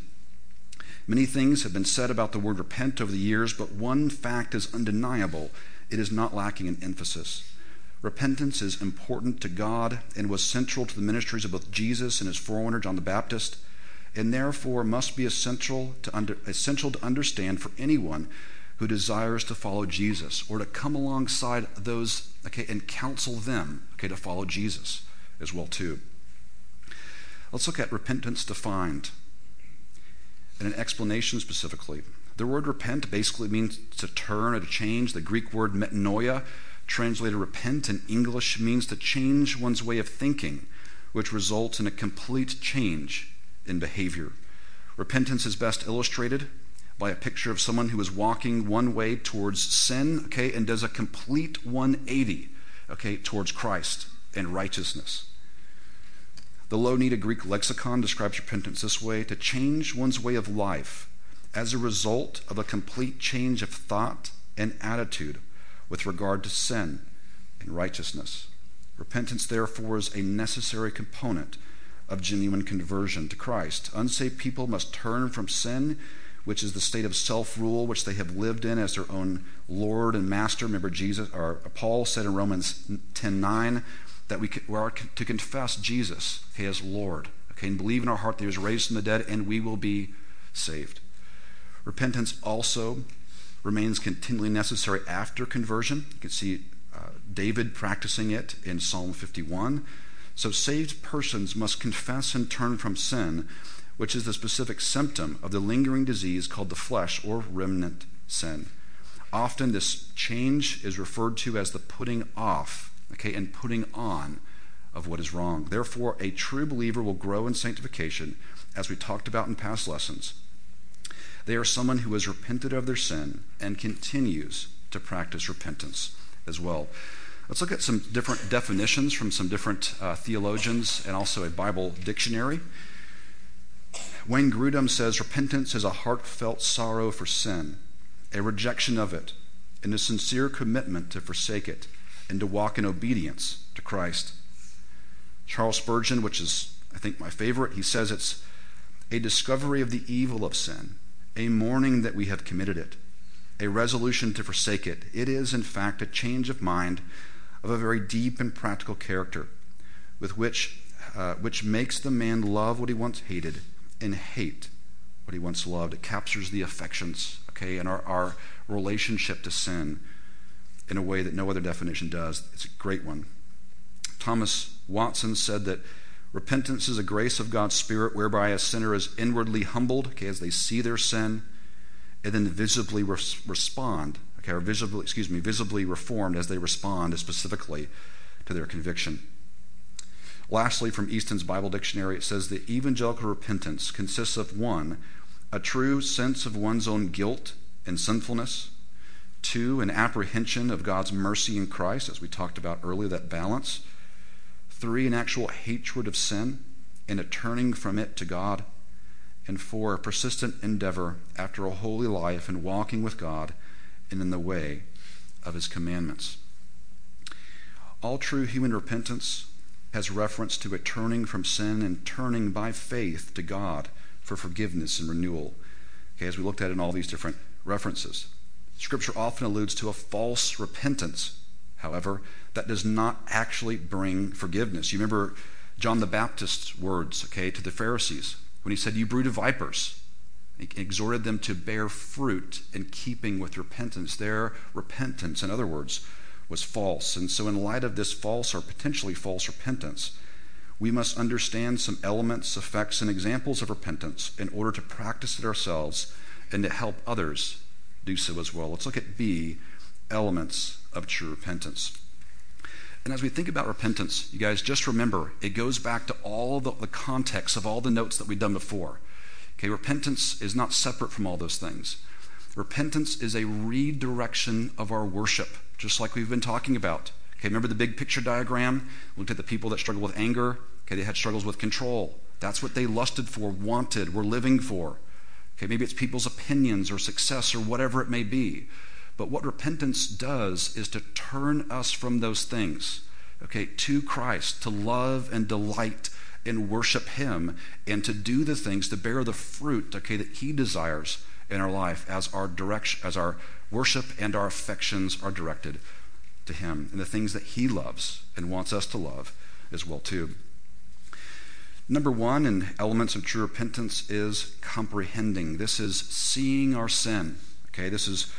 Many things have been said about the word repent over the years, but one fact is undeniable it is not lacking in emphasis. Repentance is important to God and was central to the ministries of both Jesus and his forerunner, John the Baptist, and therefore must be essential to, under, essential to understand for anyone who desires to follow Jesus or to come alongside those okay, and counsel them okay, to follow Jesus as well too. Let's look at repentance defined and an explanation specifically. The word repent basically means to turn or to change. The Greek word metanoia translated repent in English means to change one's way of thinking, which results in a complete change in behavior. Repentance is best illustrated by a picture of someone who is walking one way towards sin, okay, and does a complete 180, okay, towards Christ and righteousness. The Louw-Nida Greek lexicon describes repentance this way to change one's way of life as a result of a complete change of thought and attitude with regard to sin and righteousness. Repentance, therefore, is a necessary component of genuine conversion to Christ. Unsaved people must turn from sin, which is the state of self rule which they have lived in as their own Lord and Master. Remember, Jesus or Paul said in Romans 10 9 that we are to confess Jesus okay, as Lord, okay, and believe in our heart that he was raised from the dead, and we will be saved. Repentance also remains continually necessary after conversion. You can see uh, David practicing it in Psalm 51. So, saved persons must confess and turn from sin, which is the specific symptom of the lingering disease called the flesh or remnant sin. Often, this change is referred to as the putting off, okay, and putting on of what is wrong. Therefore, a true believer will grow in sanctification, as we talked about in past lessons they are someone who has repented of their sin and continues to practice repentance as well. Let's look at some different definitions from some different uh, theologians and also a Bible dictionary. Wayne Grudem says repentance is a heartfelt sorrow for sin, a rejection of it, and a sincere commitment to forsake it and to walk in obedience to Christ. Charles Spurgeon, which is, I think, my favorite, he says it's a discovery of the evil of sin, a mourning that we have committed it, a resolution to forsake it. It is, in fact, a change of mind of a very deep and practical character, with which, uh, which makes the man love what he once hated and hate what he once loved. It captures the affections, okay, and our, our relationship to sin in a way that no other definition does. It's a great one. Thomas Watson said that repentance is a grace of God's Spirit whereby a sinner is inwardly humbled, okay, as they see their sin, and then visibly res- respond, okay, or visibly, excuse me, visibly reformed as they respond specifically to their conviction. Lastly, from Easton's Bible Dictionary, it says that evangelical repentance consists of one, a true sense of one's own guilt and sinfulness, two, an apprehension of God's mercy in Christ, as we talked about earlier, that balance, three, an actual hatred of sin and a turning from it to God, and four, a persistent endeavor after a holy life and walking with God and in the way of his commandments. All true human repentance has reference to a turning from sin and turning by faith to God for forgiveness and renewal. Okay, as we looked at in all these different references. Scripture often alludes to a false repentance, however, that does not actually bring forgiveness. You remember John the Baptist's words, okay, to the Pharisees when he said, You brood of vipers. He exhorted them to bear fruit in keeping with repentance. Their repentance, in other words, was false. And so, in light of this false or potentially false repentance, we must understand some elements, effects, and examples of repentance in order to practice it ourselves and to help others do so as well. Let's look at B elements of true repentance. And as we think about repentance, you guys just remember it goes back to all the, the context of all the notes that we've done before. Okay, repentance is not separate from all those things. Repentance is a redirection of our worship just like we've been talking about. Okay, remember the big picture diagram? We looked at the people that struggle with anger. Okay, they had struggles with control. That's what they lusted for, wanted, were living for. Okay, maybe it's people's opinions or success or whatever it may be. But what repentance does is to turn us from those things, okay, to Christ, to love and delight and worship Him, and to do the things, to bear the fruit, okay, that He desires in our life as our direction, as our worship and our affections are directed to Him and the things that He loves and wants us to love as well too. Number one in elements of true repentance is comprehending. This is seeing our sin. Okay, this is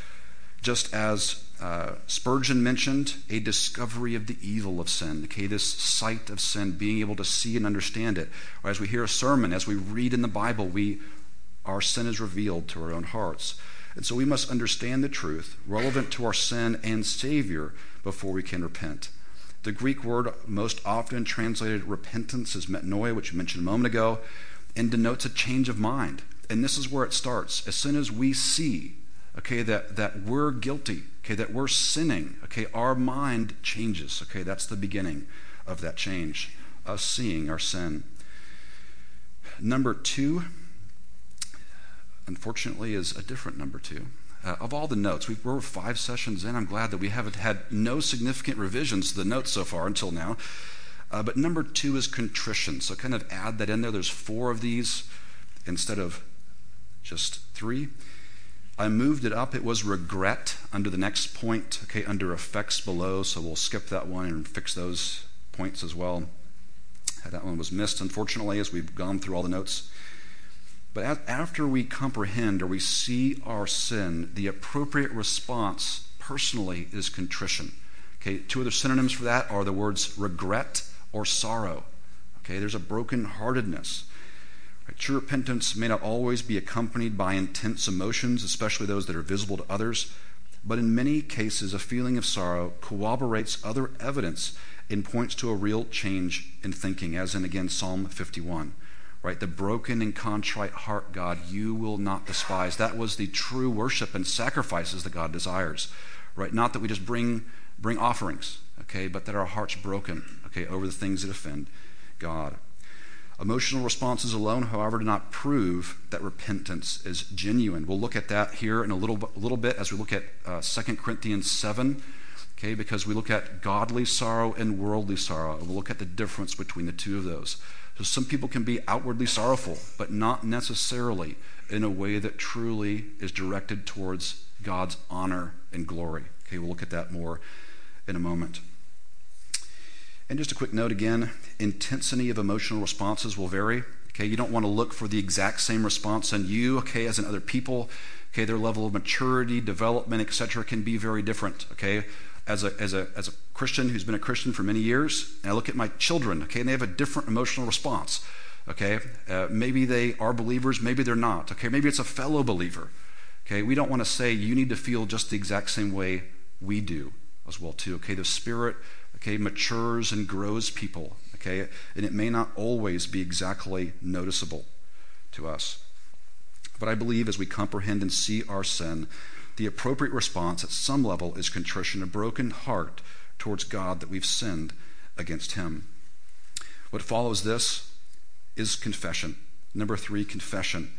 just as uh, Spurgeon mentioned, a discovery of the evil of sin. Okay, this sight of sin, being able to see and understand it. Or as we hear a sermon, as we read in the Bible, we our sin is revealed to our own hearts. And so we must understand the truth relevant to our sin and Savior before we can repent. The Greek word most often translated repentance is metanoia, which we mentioned a moment ago, and denotes a change of mind. And this is where it starts. As soon as we see, okay, that, that we're guilty, okay, that we're sinning, okay, our mind changes. Okay, that's the beginning of that change, us seeing our sin. Number two, unfortunately, is a different number two. Uh, of all the notes, we are five sessions in. I'm glad that we haven't had no significant revisions to the notes so far until now. Uh, but number two is contrition. So kind of add that in there. There's four of these instead of just three. I moved it up. It was regret under the next point, okay, under effects below. So we'll skip that one and fix those points as well. That one was missed, unfortunately, as we've gone through all the notes. But after we comprehend or we see our sin, the appropriate response personally is contrition. Okay, two other synonyms for that are the words regret or sorrow. Okay, there's a brokenheartedness. Right? True repentance may not always be accompanied by intense emotions, especially those that are visible to others, but in many cases, a feeling of sorrow corroborates other evidence and points to a real change in thinking, as in again Psalm 51 right? The broken and contrite heart, God, you will not despise. That was the true worship and sacrifices that God desires, right? Not that we just bring bring offerings, okay, but that our hearts broken, okay, over the things that offend God. Emotional responses alone, however, do not prove that repentance is genuine. We'll look at that here in a little, a little bit as we look at uh, 2 Corinthians 7, okay, because we look at godly sorrow and worldly sorrow. and We'll look at the difference between the two of those. So some people can be outwardly sorrowful, but not necessarily in a way that truly is directed towards God's honor and glory. Okay, we'll look at that more in a moment. And just a quick note again intensity of emotional responses will vary. Okay, you don't want to look for the exact same response in you, okay, as in other people. Okay, their level of maturity, development, etc., can be very different. Okay, as a, as, a, as a Christian who's been a Christian for many years, and I look at my children, okay, and they have a different emotional response. Okay, uh, maybe they are believers, maybe they're not. Okay, maybe it's a fellow believer. Okay, we don't want to say you need to feel just the exact same way we do as well too. Okay, the Spirit okay, matures and grows people, okay, and it may not always be exactly noticeable to us. But I believe as we comprehend and see our sin, the appropriate response at some level is contrition, a broken heart towards God that we've sinned against Him. What follows this is confession. Number three, confession.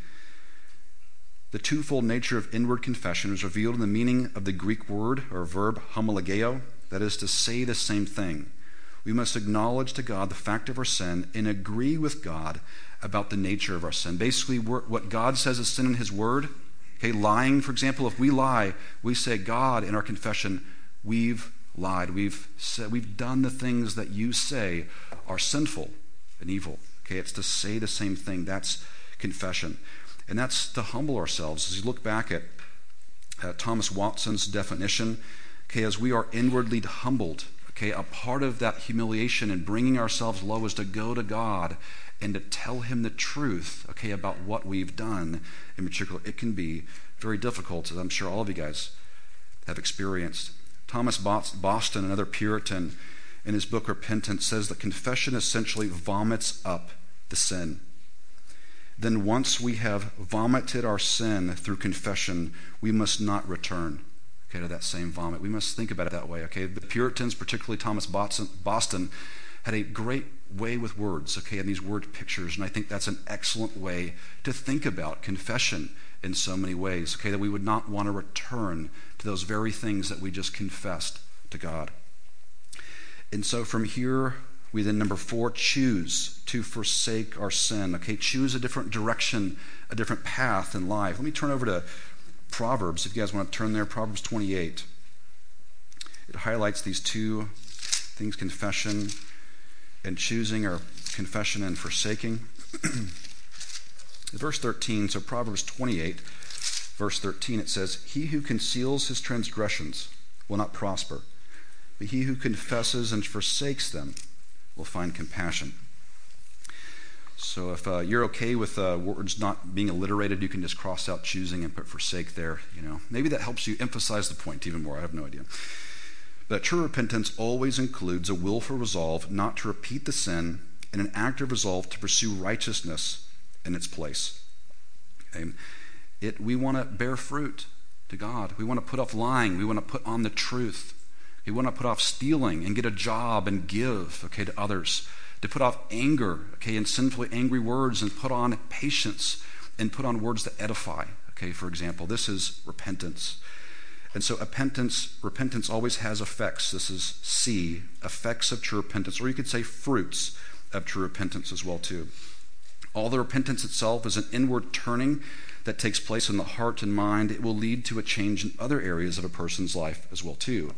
The twofold nature of inward confession is revealed in the meaning of the Greek word or verb homologeo, that is to say the same thing. We must acknowledge to God the fact of our sin and agree with God about the nature of our sin. Basically, what God says is sin in His Word. Okay, lying, for example, if we lie, we say, God, in our confession, we've lied. We've, said, we've done the things that you say are sinful and evil. Okay, it's to say the same thing. That's confession. And that's to humble ourselves. As you look back at uh, Thomas Watson's definition, okay, as we are inwardly humbled, okay, a part of that humiliation and bringing ourselves low is to go to God and to tell Him the truth, okay, about what we've done in particular. It can be very difficult, as I'm sure all of you guys have experienced. Thomas Boston, another Puritan, in his book Repentance, says that confession essentially vomits up the sin. Then, once we have vomited our sin through confession, we must not return okay, to that same vomit. We must think about it that way, okay? The Puritans, particularly Thomas Boston, had a great way with words, okay, and these word pictures, and I think that's an excellent way to think about confession in so many ways, okay, that we would not want to return to those very things that we just confessed to God. And so from here, we then, number four, choose to forsake our sin. Okay, choose a different direction, a different path in life. Let me turn over to Proverbs, if you guys want to turn there, Proverbs 28. It highlights these two things confession and choosing, or confession and forsaking. verse 13, so Proverbs 28, verse 13, it says, He who conceals his transgressions will not prosper, but he who confesses and forsakes them will find compassion. So if uh, you're okay with uh, words not being alliterated, you can just cross out choosing and put forsake there. You know, maybe that helps you emphasize the point even more. I have no idea. But true repentance always includes a willful resolve not to repeat the sin and an active resolve to pursue righteousness in its place. Okay? It, we want to bear fruit to God. We want to put off lying. We want to put on the truth. We want to put off stealing and get a job and give okay, to others to put off anger, okay, and sinfully angry words, and put on patience and put on words that edify, okay, for example. This is repentance. And so repentance, repentance always has effects. This is C, effects of true repentance, or you could say fruits of true repentance as well, too. All the repentance itself is an inward turning that takes place in the heart and mind, it will lead to a change in other areas of a person's life as well, too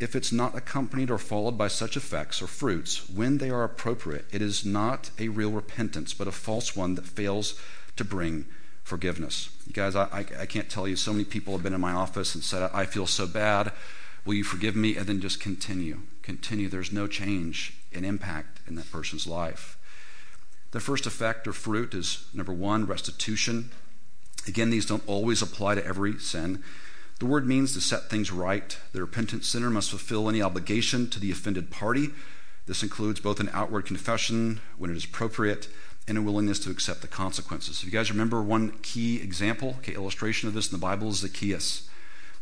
if it's not accompanied or followed by such effects or fruits, when they are appropriate, it is not a real repentance, but a false one that fails to bring forgiveness. You guys, I, I, can't tell you, so many people have been in my office and said, I feel so bad. Will you forgive me? And then just continue. Continue. There's no change in impact in that person's life. The first effect or fruit is number one, restitution. Again, these don't always apply to every sin. The word means to set things right. The repentant sinner must fulfill any obligation to the offended party. This includes both an outward confession when it is appropriate and a willingness to accept the consequences. If you guys remember one key example, okay, illustration of this in the Bible is Zacchaeus.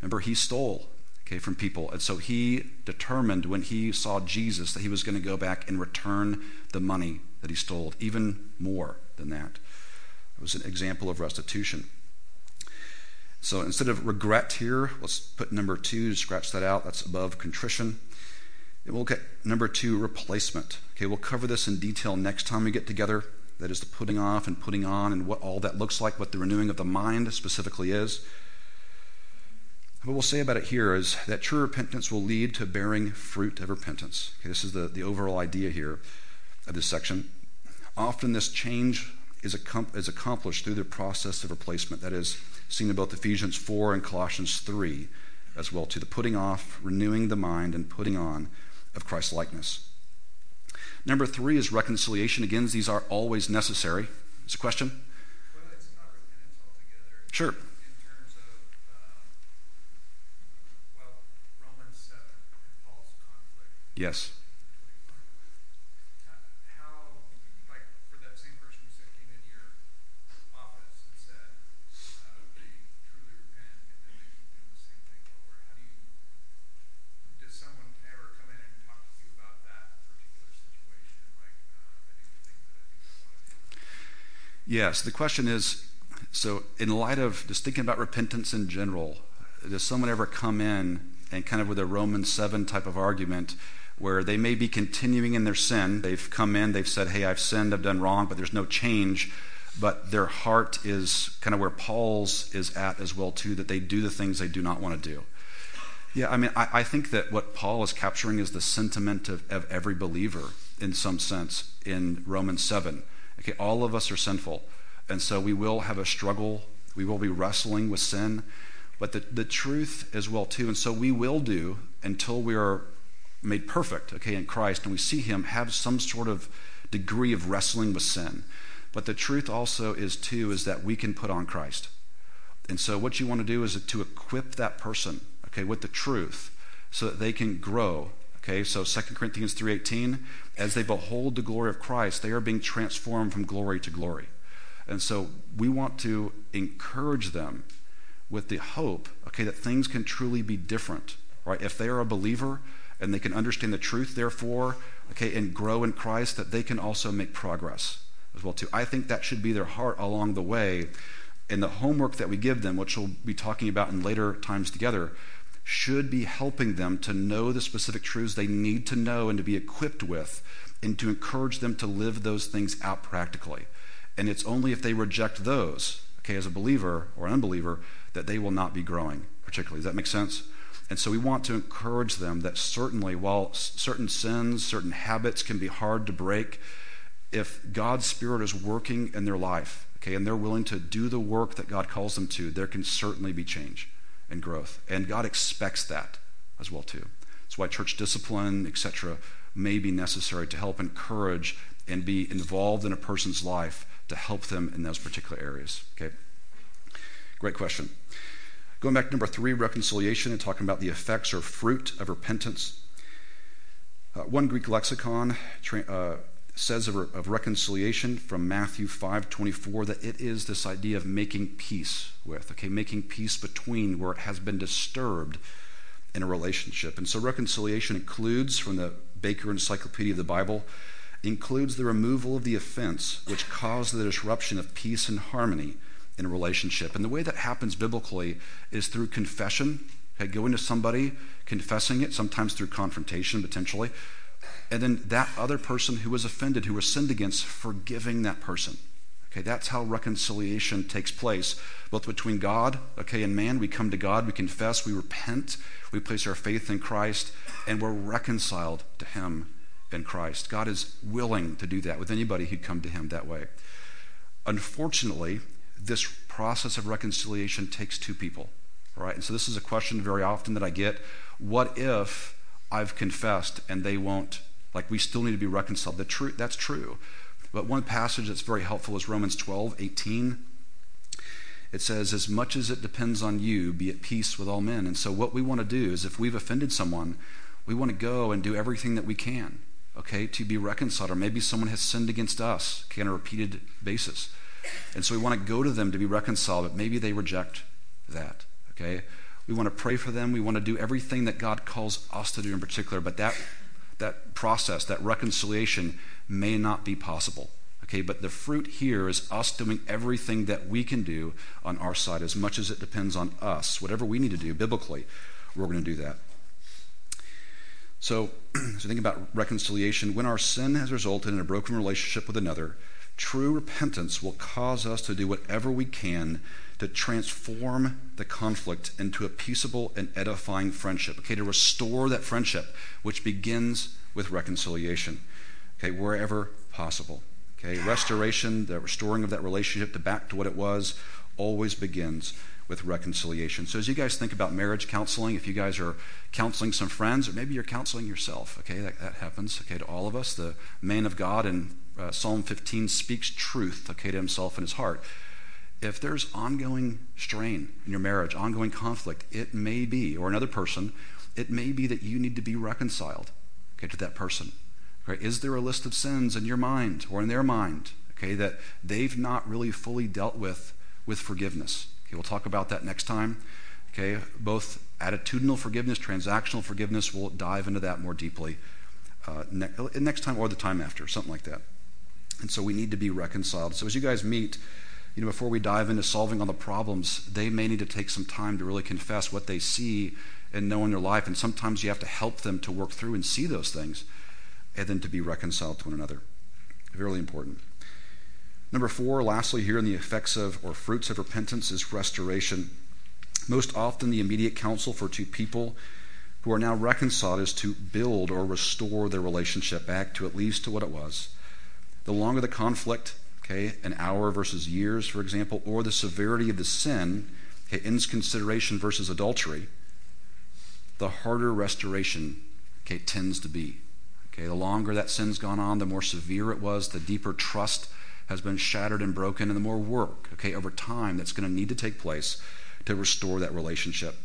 Remember, he stole okay, from people. And so he determined when he saw Jesus that he was going to go back and return the money that he stole, even more than that. It was an example of restitution. So instead of regret here, let's put number two, scratch that out. That's above contrition. And we'll look at number two, replacement. Okay, we'll cover this in detail next time we get together. That is the putting off and putting on and what all that looks like, what the renewing of the mind specifically is. What we'll say about it here is that true repentance will lead to bearing fruit of repentance. Okay, this is the, the overall idea here of this section. Often this change is, is accomplished through the process of replacement. That is seen in both Ephesians 4 and Colossians 3 as well, to the putting off, renewing the mind, and putting on of Christ's likeness. Number three is reconciliation. Again, these are always necessary. Is a question? Well, it's not repentance altogether. Sure. In terms of, um, well, Romans 7 and Paul's conflict. Yes. How- How, like, for that same person who said came into your office and said uh, they truly repent and then they keep doing the same thing over, how do you, does someone ever come in and talk to you about that particular situation? Like, uh, I do the things that I do not want to do. Yes. The question is so, in light of just thinking about repentance in general, does someone ever come in and kind of with a Romans 7 type of argument where they may be continuing in their sin? They've come in, they've said, hey, I've sinned, I've done wrong, but there's no change. But their heart is kind of where Paul's is at as well, too, that they do the things they do not want to do. Yeah, I mean, I, I think that what Paul is capturing is the sentiment of, of every believer in some sense in Romans 7. Okay, all of us are sinful. And so we will have a struggle. We will be wrestling with sin. But the, the truth as well, too. And so we will do until we are made perfect, okay, in Christ, and we see Him have some sort of degree of wrestling with sin. But the truth also is, too, is that we can put on Christ. And so what you want to do is to equip that person, okay, with the truth so that they can grow. Okay, so 2 Corinthians 3:18, as they behold the glory of Christ, they are being transformed from glory to glory. And so we want to encourage them with the hope, okay, that things can truly be different, right? If they are a believer and they can understand the truth, therefore, okay, and grow in Christ, that they can also make progress as well too. I think that should be their heart along the way. And the homework that we give them, which we'll be talking about in later times together, should be helping them to know the specific truths they need to know and to be equipped with, and to encourage them to live those things out practically. And it's only if they reject those, okay, as a believer or an unbeliever, that they will not be growing, particularly. Does that make sense? And so we want to encourage them that certainly, while certain sins, certain habits can be hard to break, if God's Spirit is working in their life, okay, and they're willing to do the work that God calls them to, there can certainly be change and growth. And God expects that as well too. That's why church discipline, etc., may be necessary to help encourage and be involved in a person's life to help them in those particular areas. Okay. Great question. Going back to number three, reconciliation, and talking about the effects or fruit of repentance. Uh, one Greek lexicon tra- uh, says of, of reconciliation from Matthew 5:24 that it is this idea of making peace with, okay, making peace between where it has been disturbed in a relationship. And so reconciliation includes, from the Baker Encyclopedia of the Bible, includes the removal of the offense which caused the disruption of peace and harmony in a relationship. And the way that happens biblically is through confession. Okay, going to somebody, confessing it, sometimes through confrontation potentially, and then that other person who was offended, who was sinned against, forgiving that person. Okay, that's how reconciliation takes place, both between God, okay, and man. We come to God, we confess, we repent, we place our faith in Christ, and we're reconciled to Him in Christ. God is willing to do that with anybody who'd come to Him that way. Unfortunately, this process of reconciliation takes two people, right? And so this is a question very often that I get what if I've confessed and they won't? Like, we still need to be reconciled. The true, that's true. But one passage that's very helpful is Romans 12, 18. It says, As much as it depends on you, be at peace with all men. And so, what we want to do is, if we've offended someone, we want to go and do everything that we can, okay, to be reconciled. Or maybe someone has sinned against us, okay, on a repeated basis. And so, we want to go to them to be reconciled, but maybe they reject that, okay? We want to pray for them. We want to do everything that God calls us to do in particular, but that that process, that reconciliation, may not be possible. Okay, but the fruit here is us doing everything that we can do on our side as much as it depends on us. Whatever we need to do biblically, we're going to do that. So, so think about reconciliation. When our sin has resulted in a broken relationship with another, true repentance will cause us to do whatever we can to transform the conflict into a peaceable and edifying friendship. Okay, to restore that friendship, which begins with reconciliation. Okay, wherever possible. Okay, restoration, the restoring of that relationship to back to what it was, always begins with reconciliation. So as you guys think about marriage counseling, if you guys are counseling some friends, or maybe you're counseling yourself, okay, that, that happens, okay, to all of us. The man of God in uh, Psalm 15 speaks truth, okay, to himself and his heart. If there's ongoing strain in your marriage, ongoing conflict, it may be, or another person, it may be that you need to be reconciled, okay, to that person. Right? Is there a list of sins in your mind or in their mind, okay, that they've not really fully dealt with with forgiveness? Okay, we'll talk about that next time. Okay, both attitudinal forgiveness, transactional forgiveness, we'll dive into that more deeply uh, ne- next time or the time after, something like that. And so we need to be reconciled. So as you guys meet, you know, before we dive into solving all the problems, they may need to take some time to really confess what they see and know in their life. And sometimes you have to help them to work through and see those things and then to be reconciled to one another. Very important. Number four, lastly, here in the effects of or fruits of repentance is restoration. Most often, the immediate counsel for two people who are now reconciled is to build or restore their relationship back to at least to what it was. The longer the conflict, okay, an hour versus years, for example, or the severity of the sin, okay, inconsideration versus adultery, the harder restoration, okay, tends to be. Okay, the longer that sin's gone on, the more severe it was, the deeper trust has been shattered and broken, and the more work, okay, over time that's going to need to take place to restore that relationship.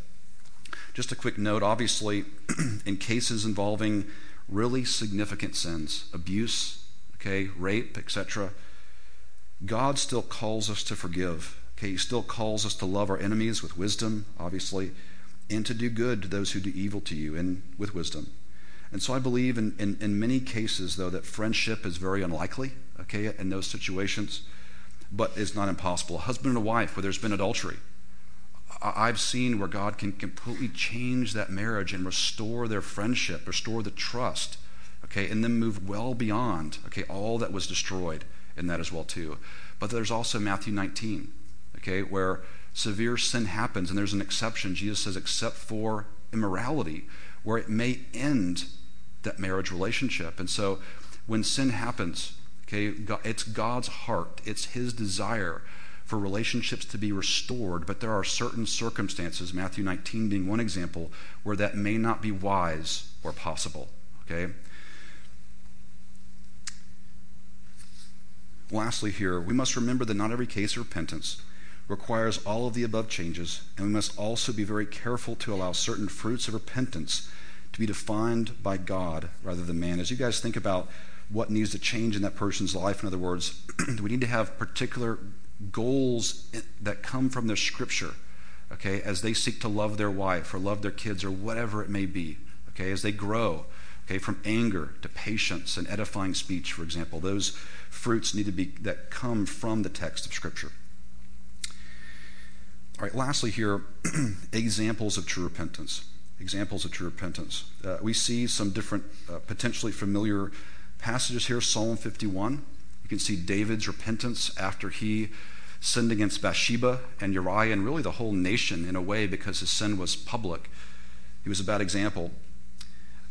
Just a quick note obviously, in cases involving really significant sins, abuse, okay, rape, etc., God still calls us to forgive. Okay, He still calls us to love our enemies with wisdom, obviously, and to do good to those who do evil to you and with wisdom. And so I believe in, in, in many cases, though, that friendship is very unlikely, okay, in those situations, but it's not impossible. A husband and a wife where there's been adultery. I've seen where God can completely change that marriage and restore their friendship, restore the trust, okay, and then move well beyond, okay, all that was destroyed in that as well, too. But there's also Matthew 19, okay, where severe sin happens, and there's an exception. Jesus says, except for immorality, where it may end that marriage relationship. And so when sin happens, okay, it's God's heart, it's His desire for relationships to be restored, but there are certain circumstances, Matthew 19 being one example, where that may not be wise or possible. Okay? Lastly, here, we must remember that not every case of repentance requires all of the above changes, and we must also be very careful to allow certain fruits of repentance to be defined by God rather than man. As you guys think about what needs to change in that person's life, in other words, we need to have particular goals that come from the scripture, okay, as they seek to love their wife or love their kids or whatever it may be, okay, as they grow, okay, from anger to patience and edifying speech, for example. Those fruits need to be that come from the text of scripture. All right, lastly, here, examples of true repentance examples of true repentance. Uh, we see some different, uh, potentially familiar passages here. Psalm 51. You can see David's repentance after he sinned against Bathsheba and Uriah and really the whole nation in a way because his sin was public. He was a bad example.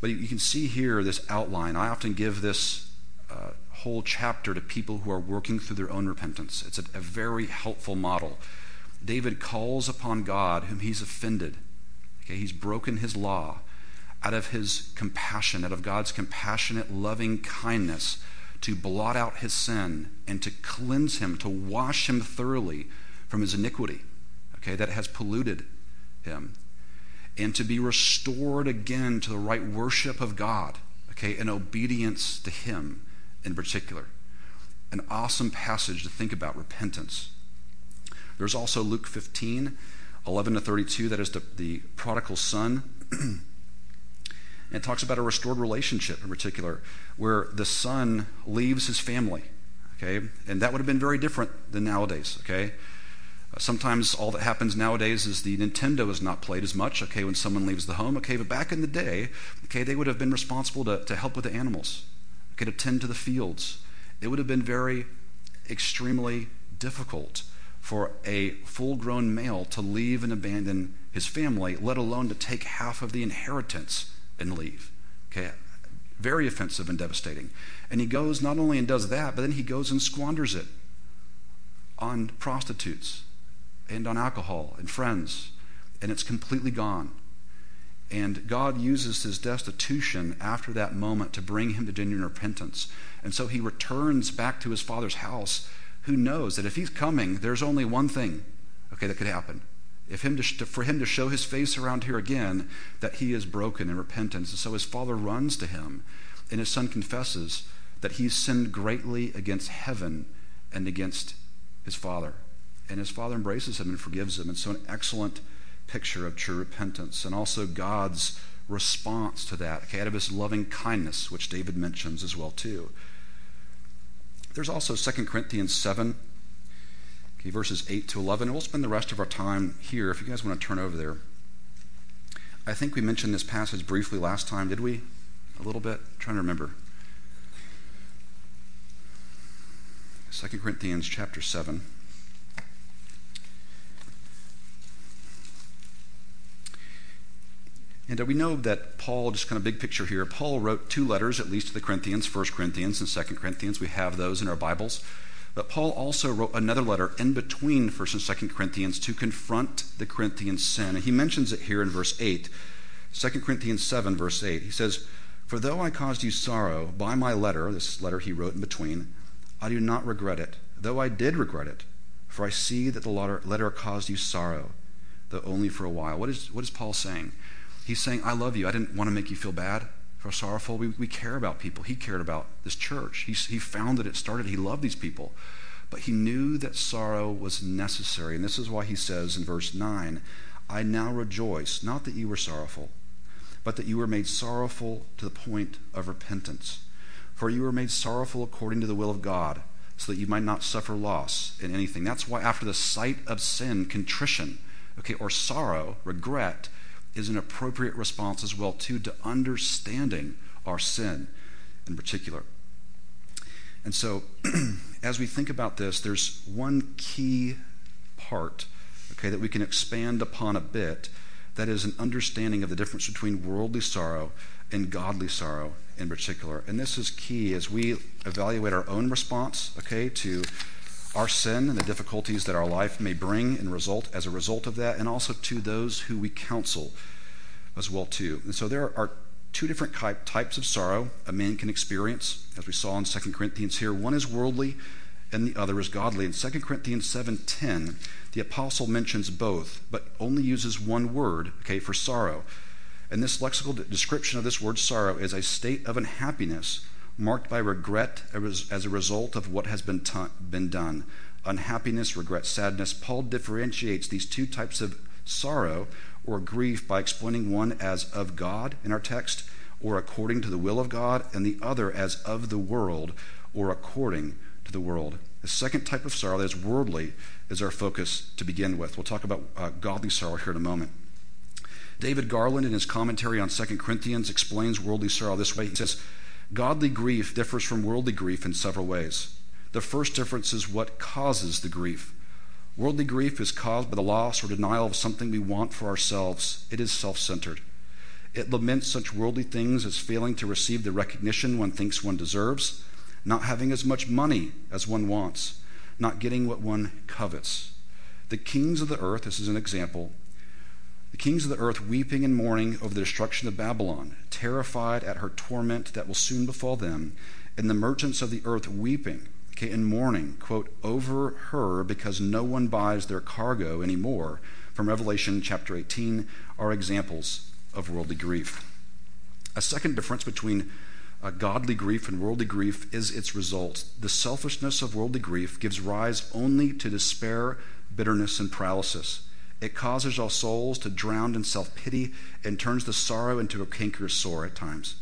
But you can see here this outline. I often give this uh, whole chapter to people who are working through their own repentance. It's a, a very helpful model. David calls upon God whom he's offended Okay, he's broken his law out of his compassion, out of God's compassionate, loving kindness to blot out his sin and to cleanse him, to wash him thoroughly from his iniquity, okay, that has polluted him, and to be restored again to the right worship of God, okay, and obedience to him in particular. An awesome passage to think about repentance. There's also Luke 15 11 to 32, that is the, the prodigal son. And it talks about a restored relationship in particular, where the son leaves his family. Okay? And that would have been very different than nowadays. Okay? Uh, sometimes all that happens nowadays is the Nintendo is not played as much, okay, when someone leaves the home. Okay, but back in the day, okay, they would have been responsible to, to help with the animals, okay, attend to the fields. It would have been very extremely difficult for a full grown male to leave and abandon his family, let alone to take half of the inheritance and leave. Okay? Very offensive and devastating. And he goes not only and does that, but then he goes and squanders it on prostitutes and on alcohol and friends, and it's completely gone. And God uses his destitution after that moment to bring him to genuine repentance. And so he returns back to his father's house who knows that if he's coming, there's only one thing, okay, that could happen. If him to, for him to show his face around here again, that he is broken in repentance. And so his father runs to him, and his son confesses that he's sinned greatly against heaven and against his father. And his father embraces him and forgives him. And so, an excellent picture of true repentance, and also God's response to that, okay, out of his loving kindness, which David mentions as well, too. There's also 2 Corinthians 7, okay, verses 8 to 11. We'll spend the rest of our time here if you guys want to turn over there. I think we mentioned this passage briefly last time, did we? A little bit? I'm trying to remember. 2 Corinthians chapter 7. And we know that Paul, just kind of big picture here, Paul wrote two letters, at least to the Corinthians, 1 Corinthians and 2 Corinthians. We have those in our Bibles. But Paul also wrote another letter in between 1st and 2nd Corinthians to confront the Corinthians' sin. And he mentions it here in verse 8. 2 Corinthians 7, verse 8. He says, For though I caused you sorrow by my letter, this letter he wrote in between, I do not regret it, though I did regret it, for I see that the letter caused you sorrow, though only for a while. What is, what is Paul saying? He's saying, I love you. I didn't want to make you feel bad or sorrowful. We, we care about people. He cared about this church. He, he found that it started. He loved these people. But he knew that sorrow was necessary. And this is why he says in verse 9, I now rejoice, not that you were sorrowful, but that you were made sorrowful to the point of repentance. For you were made sorrowful according to the will of God, so that you might not suffer loss in anything. That's why, after the sight of sin, contrition, okay, or sorrow, regret, is an appropriate response as well too to understanding our sin in particular. And so as we think about this, there's one key part, okay, that we can expand upon a bit. That is an understanding of the difference between worldly sorrow and godly sorrow in particular. And this is key as we evaluate our own response, okay, to our sin and the difficulties that our life may bring and result as a result of that, and also to those who we counsel as well too. And so there are two different types of sorrow a man can experience, as we saw in 2 Corinthians here. One is worldly, and the other is godly. In 2 Corinthians 7:10, the apostle mentions both, but only uses one word, okay, for sorrow. And this lexical description of this word sorrow is a state of unhappiness marked by regret as a result of what has been, been done. Unhappiness, regret, sadness. Paul differentiates these two types of sorrow or grief by explaining one as of God in our text or according to the will of God, and the other as of the world or according to the world. The second type of sorrow that is worldly is our focus to begin with. We'll talk about uh, godly sorrow here in a moment. David Garland, in his commentary on 2 Corinthians, explains worldly sorrow this way. He says, Godly grief differs from worldly grief in several ways. The first difference is what causes the grief. Worldly grief is caused by the loss or denial of something we want for ourselves. It is self centered. It laments such worldly things as failing to receive the recognition one thinks one deserves, not having as much money as one wants, not getting what one covets. The kings of the earth, this is an example, the kings of the earth weeping and mourning over the destruction of Babylon, terrified at her torment that will soon befall them, and the merchants of the earth weeping okay, and mourning, quote, over her because no one buys their cargo anymore, from Revelation chapter 18, are examples of worldly grief. A second difference between uh, godly grief and worldly grief is its result. The selfishness of worldly grief gives rise only to despair, bitterness, and paralysis. It causes our souls to drown in self pity and turns the sorrow into a cankerous sore at times.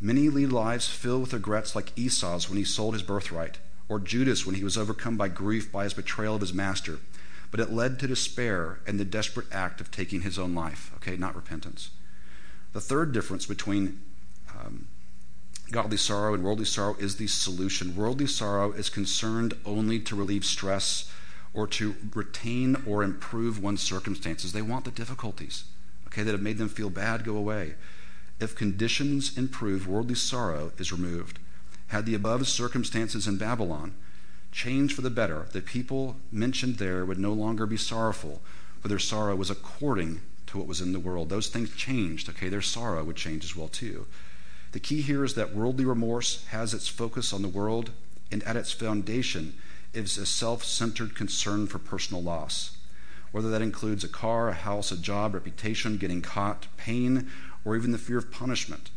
Many lead lives filled with regrets like Esau's when he sold his birthright, or Judas when he was overcome by grief by his betrayal of his master. But it led to despair and the desperate act of taking his own life, okay, not repentance. The third difference between um, godly sorrow and worldly sorrow is the solution. Worldly sorrow is concerned only to relieve stress or to retain or improve one's circumstances. They want the difficulties, okay, that have made them feel bad go away. If conditions improve, worldly sorrow is removed. Had the above circumstances in Babylon changed for the better, the people mentioned there would no longer be sorrowful, for their sorrow was according to what was in the world. Those things changed, okay? Their sorrow would change as well, too. The key here is that worldly remorse has its focus on the world, and at its foundation is a self centered concern for personal loss. Whether that includes a car, a house, a job, reputation, getting caught, pain, or even the fear of punishment.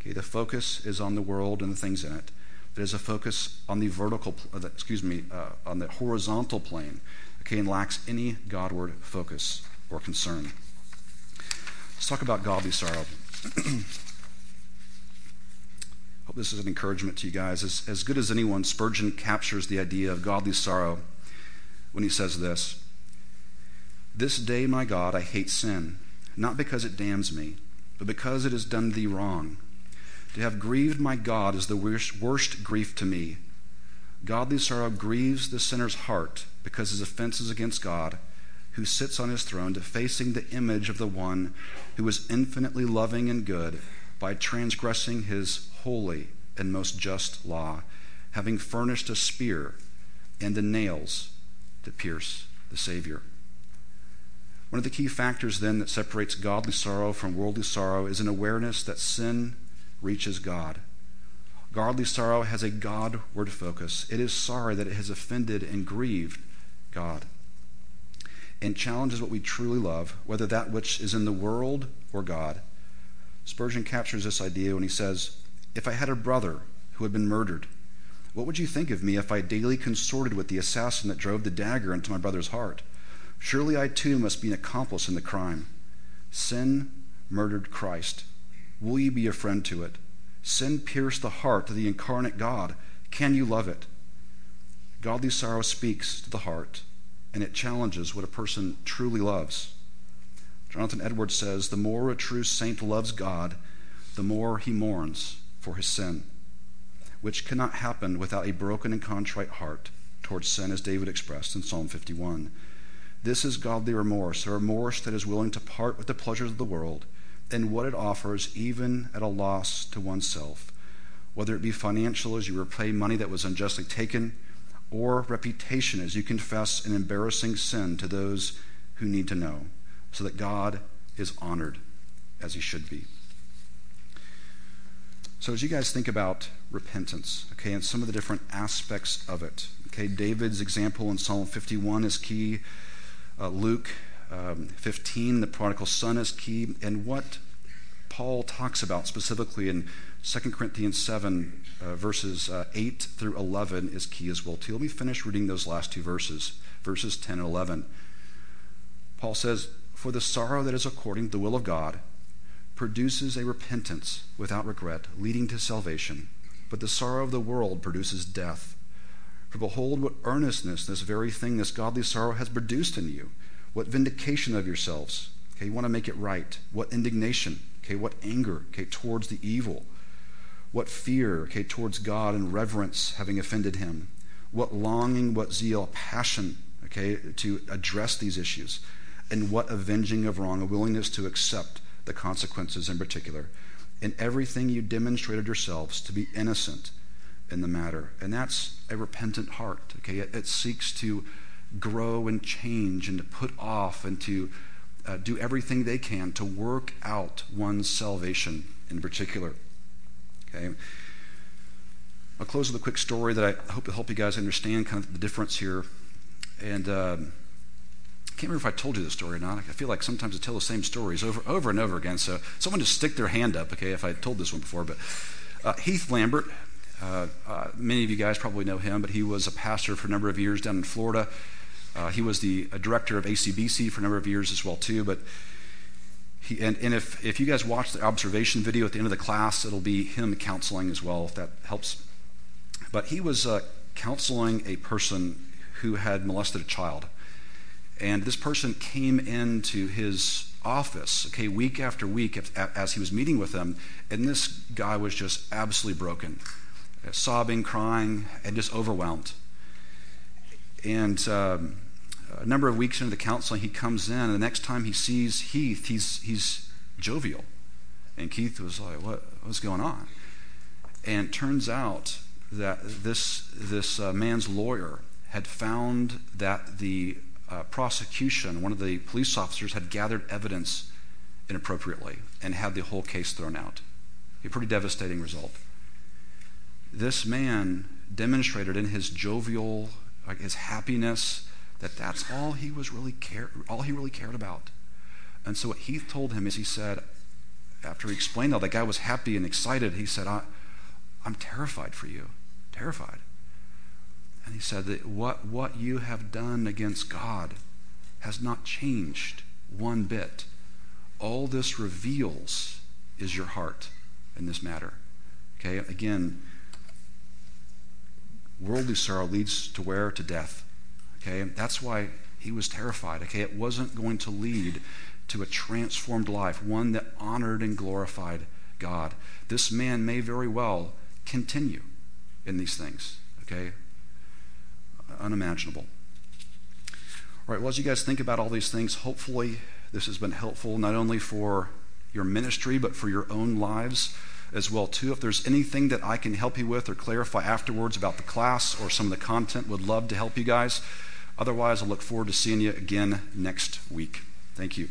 Okay, the focus is on the world and the things in it. There's a focus on the vertical, uh, excuse me, uh, on the horizontal plane, okay, and lacks any Godward focus or concern. Let's talk about godly sorrow. Hope this is an encouragement to you guys. As, as good as anyone, Spurgeon captures the idea of godly sorrow when he says this This day, my God, I hate sin, not because it damns me, but because it has done thee wrong. To have grieved my God is the worst, worst grief to me. Godly sorrow grieves the sinner's heart because his offense is against God, who sits on his throne, defacing the image of the one who is infinitely loving and good by transgressing his holy and most just law, having furnished a spear and the nails to pierce the Savior. One of the key factors then that separates godly sorrow from worldly sorrow is an awareness that sin reaches God. Godly sorrow has a Godward focus. It is sorry that it has offended and grieved God and challenges what we truly love, whether that which is in the world or God. Spurgeon captures this idea when he says, If I had a brother who had been murdered, what would you think of me if I daily consorted with the assassin that drove the dagger into my brother's heart? Surely I too must be an accomplice in the crime. Sin murdered Christ. Will you be a friend to it? Sin pierced the heart of the incarnate God. Can you love it? Godly sorrow speaks to the heart, and it challenges what a person truly loves. Jonathan Edwards says the more a true saint loves God, the more he mourns for his sin, which cannot happen without a broken and contrite heart towards sin, as David expressed in Psalm 51. This is godly remorse, a remorse that is willing to part with the pleasures of the world and what it offers, even at a loss to oneself, whether it be financial as you repay money that was unjustly taken, or reputation as you confess an embarrassing sin to those who need to know so that God is honored as he should be. So, as you guys think about repentance, okay, and some of the different aspects of it, okay, David's example in Psalm 51 is key. Uh, Luke um, 15, the prodigal son is key. And what Paul talks about specifically in 2 Corinthians 7, uh, verses uh, 8 through 11, is key as well, too. Let me finish reading those last two verses, verses 10 and 11. Paul says, for the sorrow that is according to the will of God produces a repentance without regret, leading to salvation. But the sorrow of the world produces death. For behold, what earnestness this very thing, this godly sorrow, has produced in you. What vindication of yourselves. Okay, you want to make it right. What indignation. Okay, what anger. Okay, towards the evil. What fear. Okay, towards God and reverence, having offended Him. What longing, what zeal, passion. Okay, to address these issues and what avenging of wrong, a willingness to accept the consequences in particular. In everything you demonstrated yourselves to be innocent in the matter. And that's a repentant heart. Okay, it, it seeks to grow and change and to put off and to uh, do everything they can to work out one's salvation in particular. Okay. I'll close with a quick story that I hope will help you guys understand kind of the difference here. And um, can't remember if I told you this story or not. I feel like sometimes I tell the same stories over, over and over again. So someone just stick their hand up, okay, if I told this one before. But uh, Heath Lambert, uh, uh, many of you guys probably know him, but he was a pastor for a number of years down in Florida. Uh, he was the uh, director of ACBC for a number of years as well too. But he, and, and if, if you guys watch the observation video at the end of the class, it'll be him counseling as well, if that helps. But he was uh, counseling a person who had molested a child. And this person came into his office, okay, week after week as he was meeting with them, and this guy was just absolutely broken, sobbing, crying, and just overwhelmed. And um, a number of weeks into the counseling, he comes in, and the next time he sees Heath, he's, he's jovial. And Heath was like, what, What's going on? And turns out that this, this uh, man's lawyer had found that the uh, prosecution, one of the police officers, had gathered evidence inappropriately and had the whole case thrown out. A pretty devastating result. This man demonstrated in his jovial, like his happiness, that that's all he was really care, all he really cared about. And so what Heath told him is he said, after he explained all, that guy was happy and excited. He said, I, I'm terrified for you, terrified. And he said that what, what you have done against God has not changed one bit. All this reveals is your heart in this matter. Okay, again, worldly sorrow leads to where? To death. Okay, that's why he was terrified. Okay, it wasn't going to lead to a transformed life, one that honored and glorified God. This man may very well continue in these things. Okay, unimaginable. All right, well, as you guys think about all these things, hopefully this has been helpful not only for your ministry, but for your own lives as well too. If there's anything that I can help you with or clarify afterwards about the class or some of the content, would love to help you guys. Otherwise, I look forward to seeing you again next week. Thank you.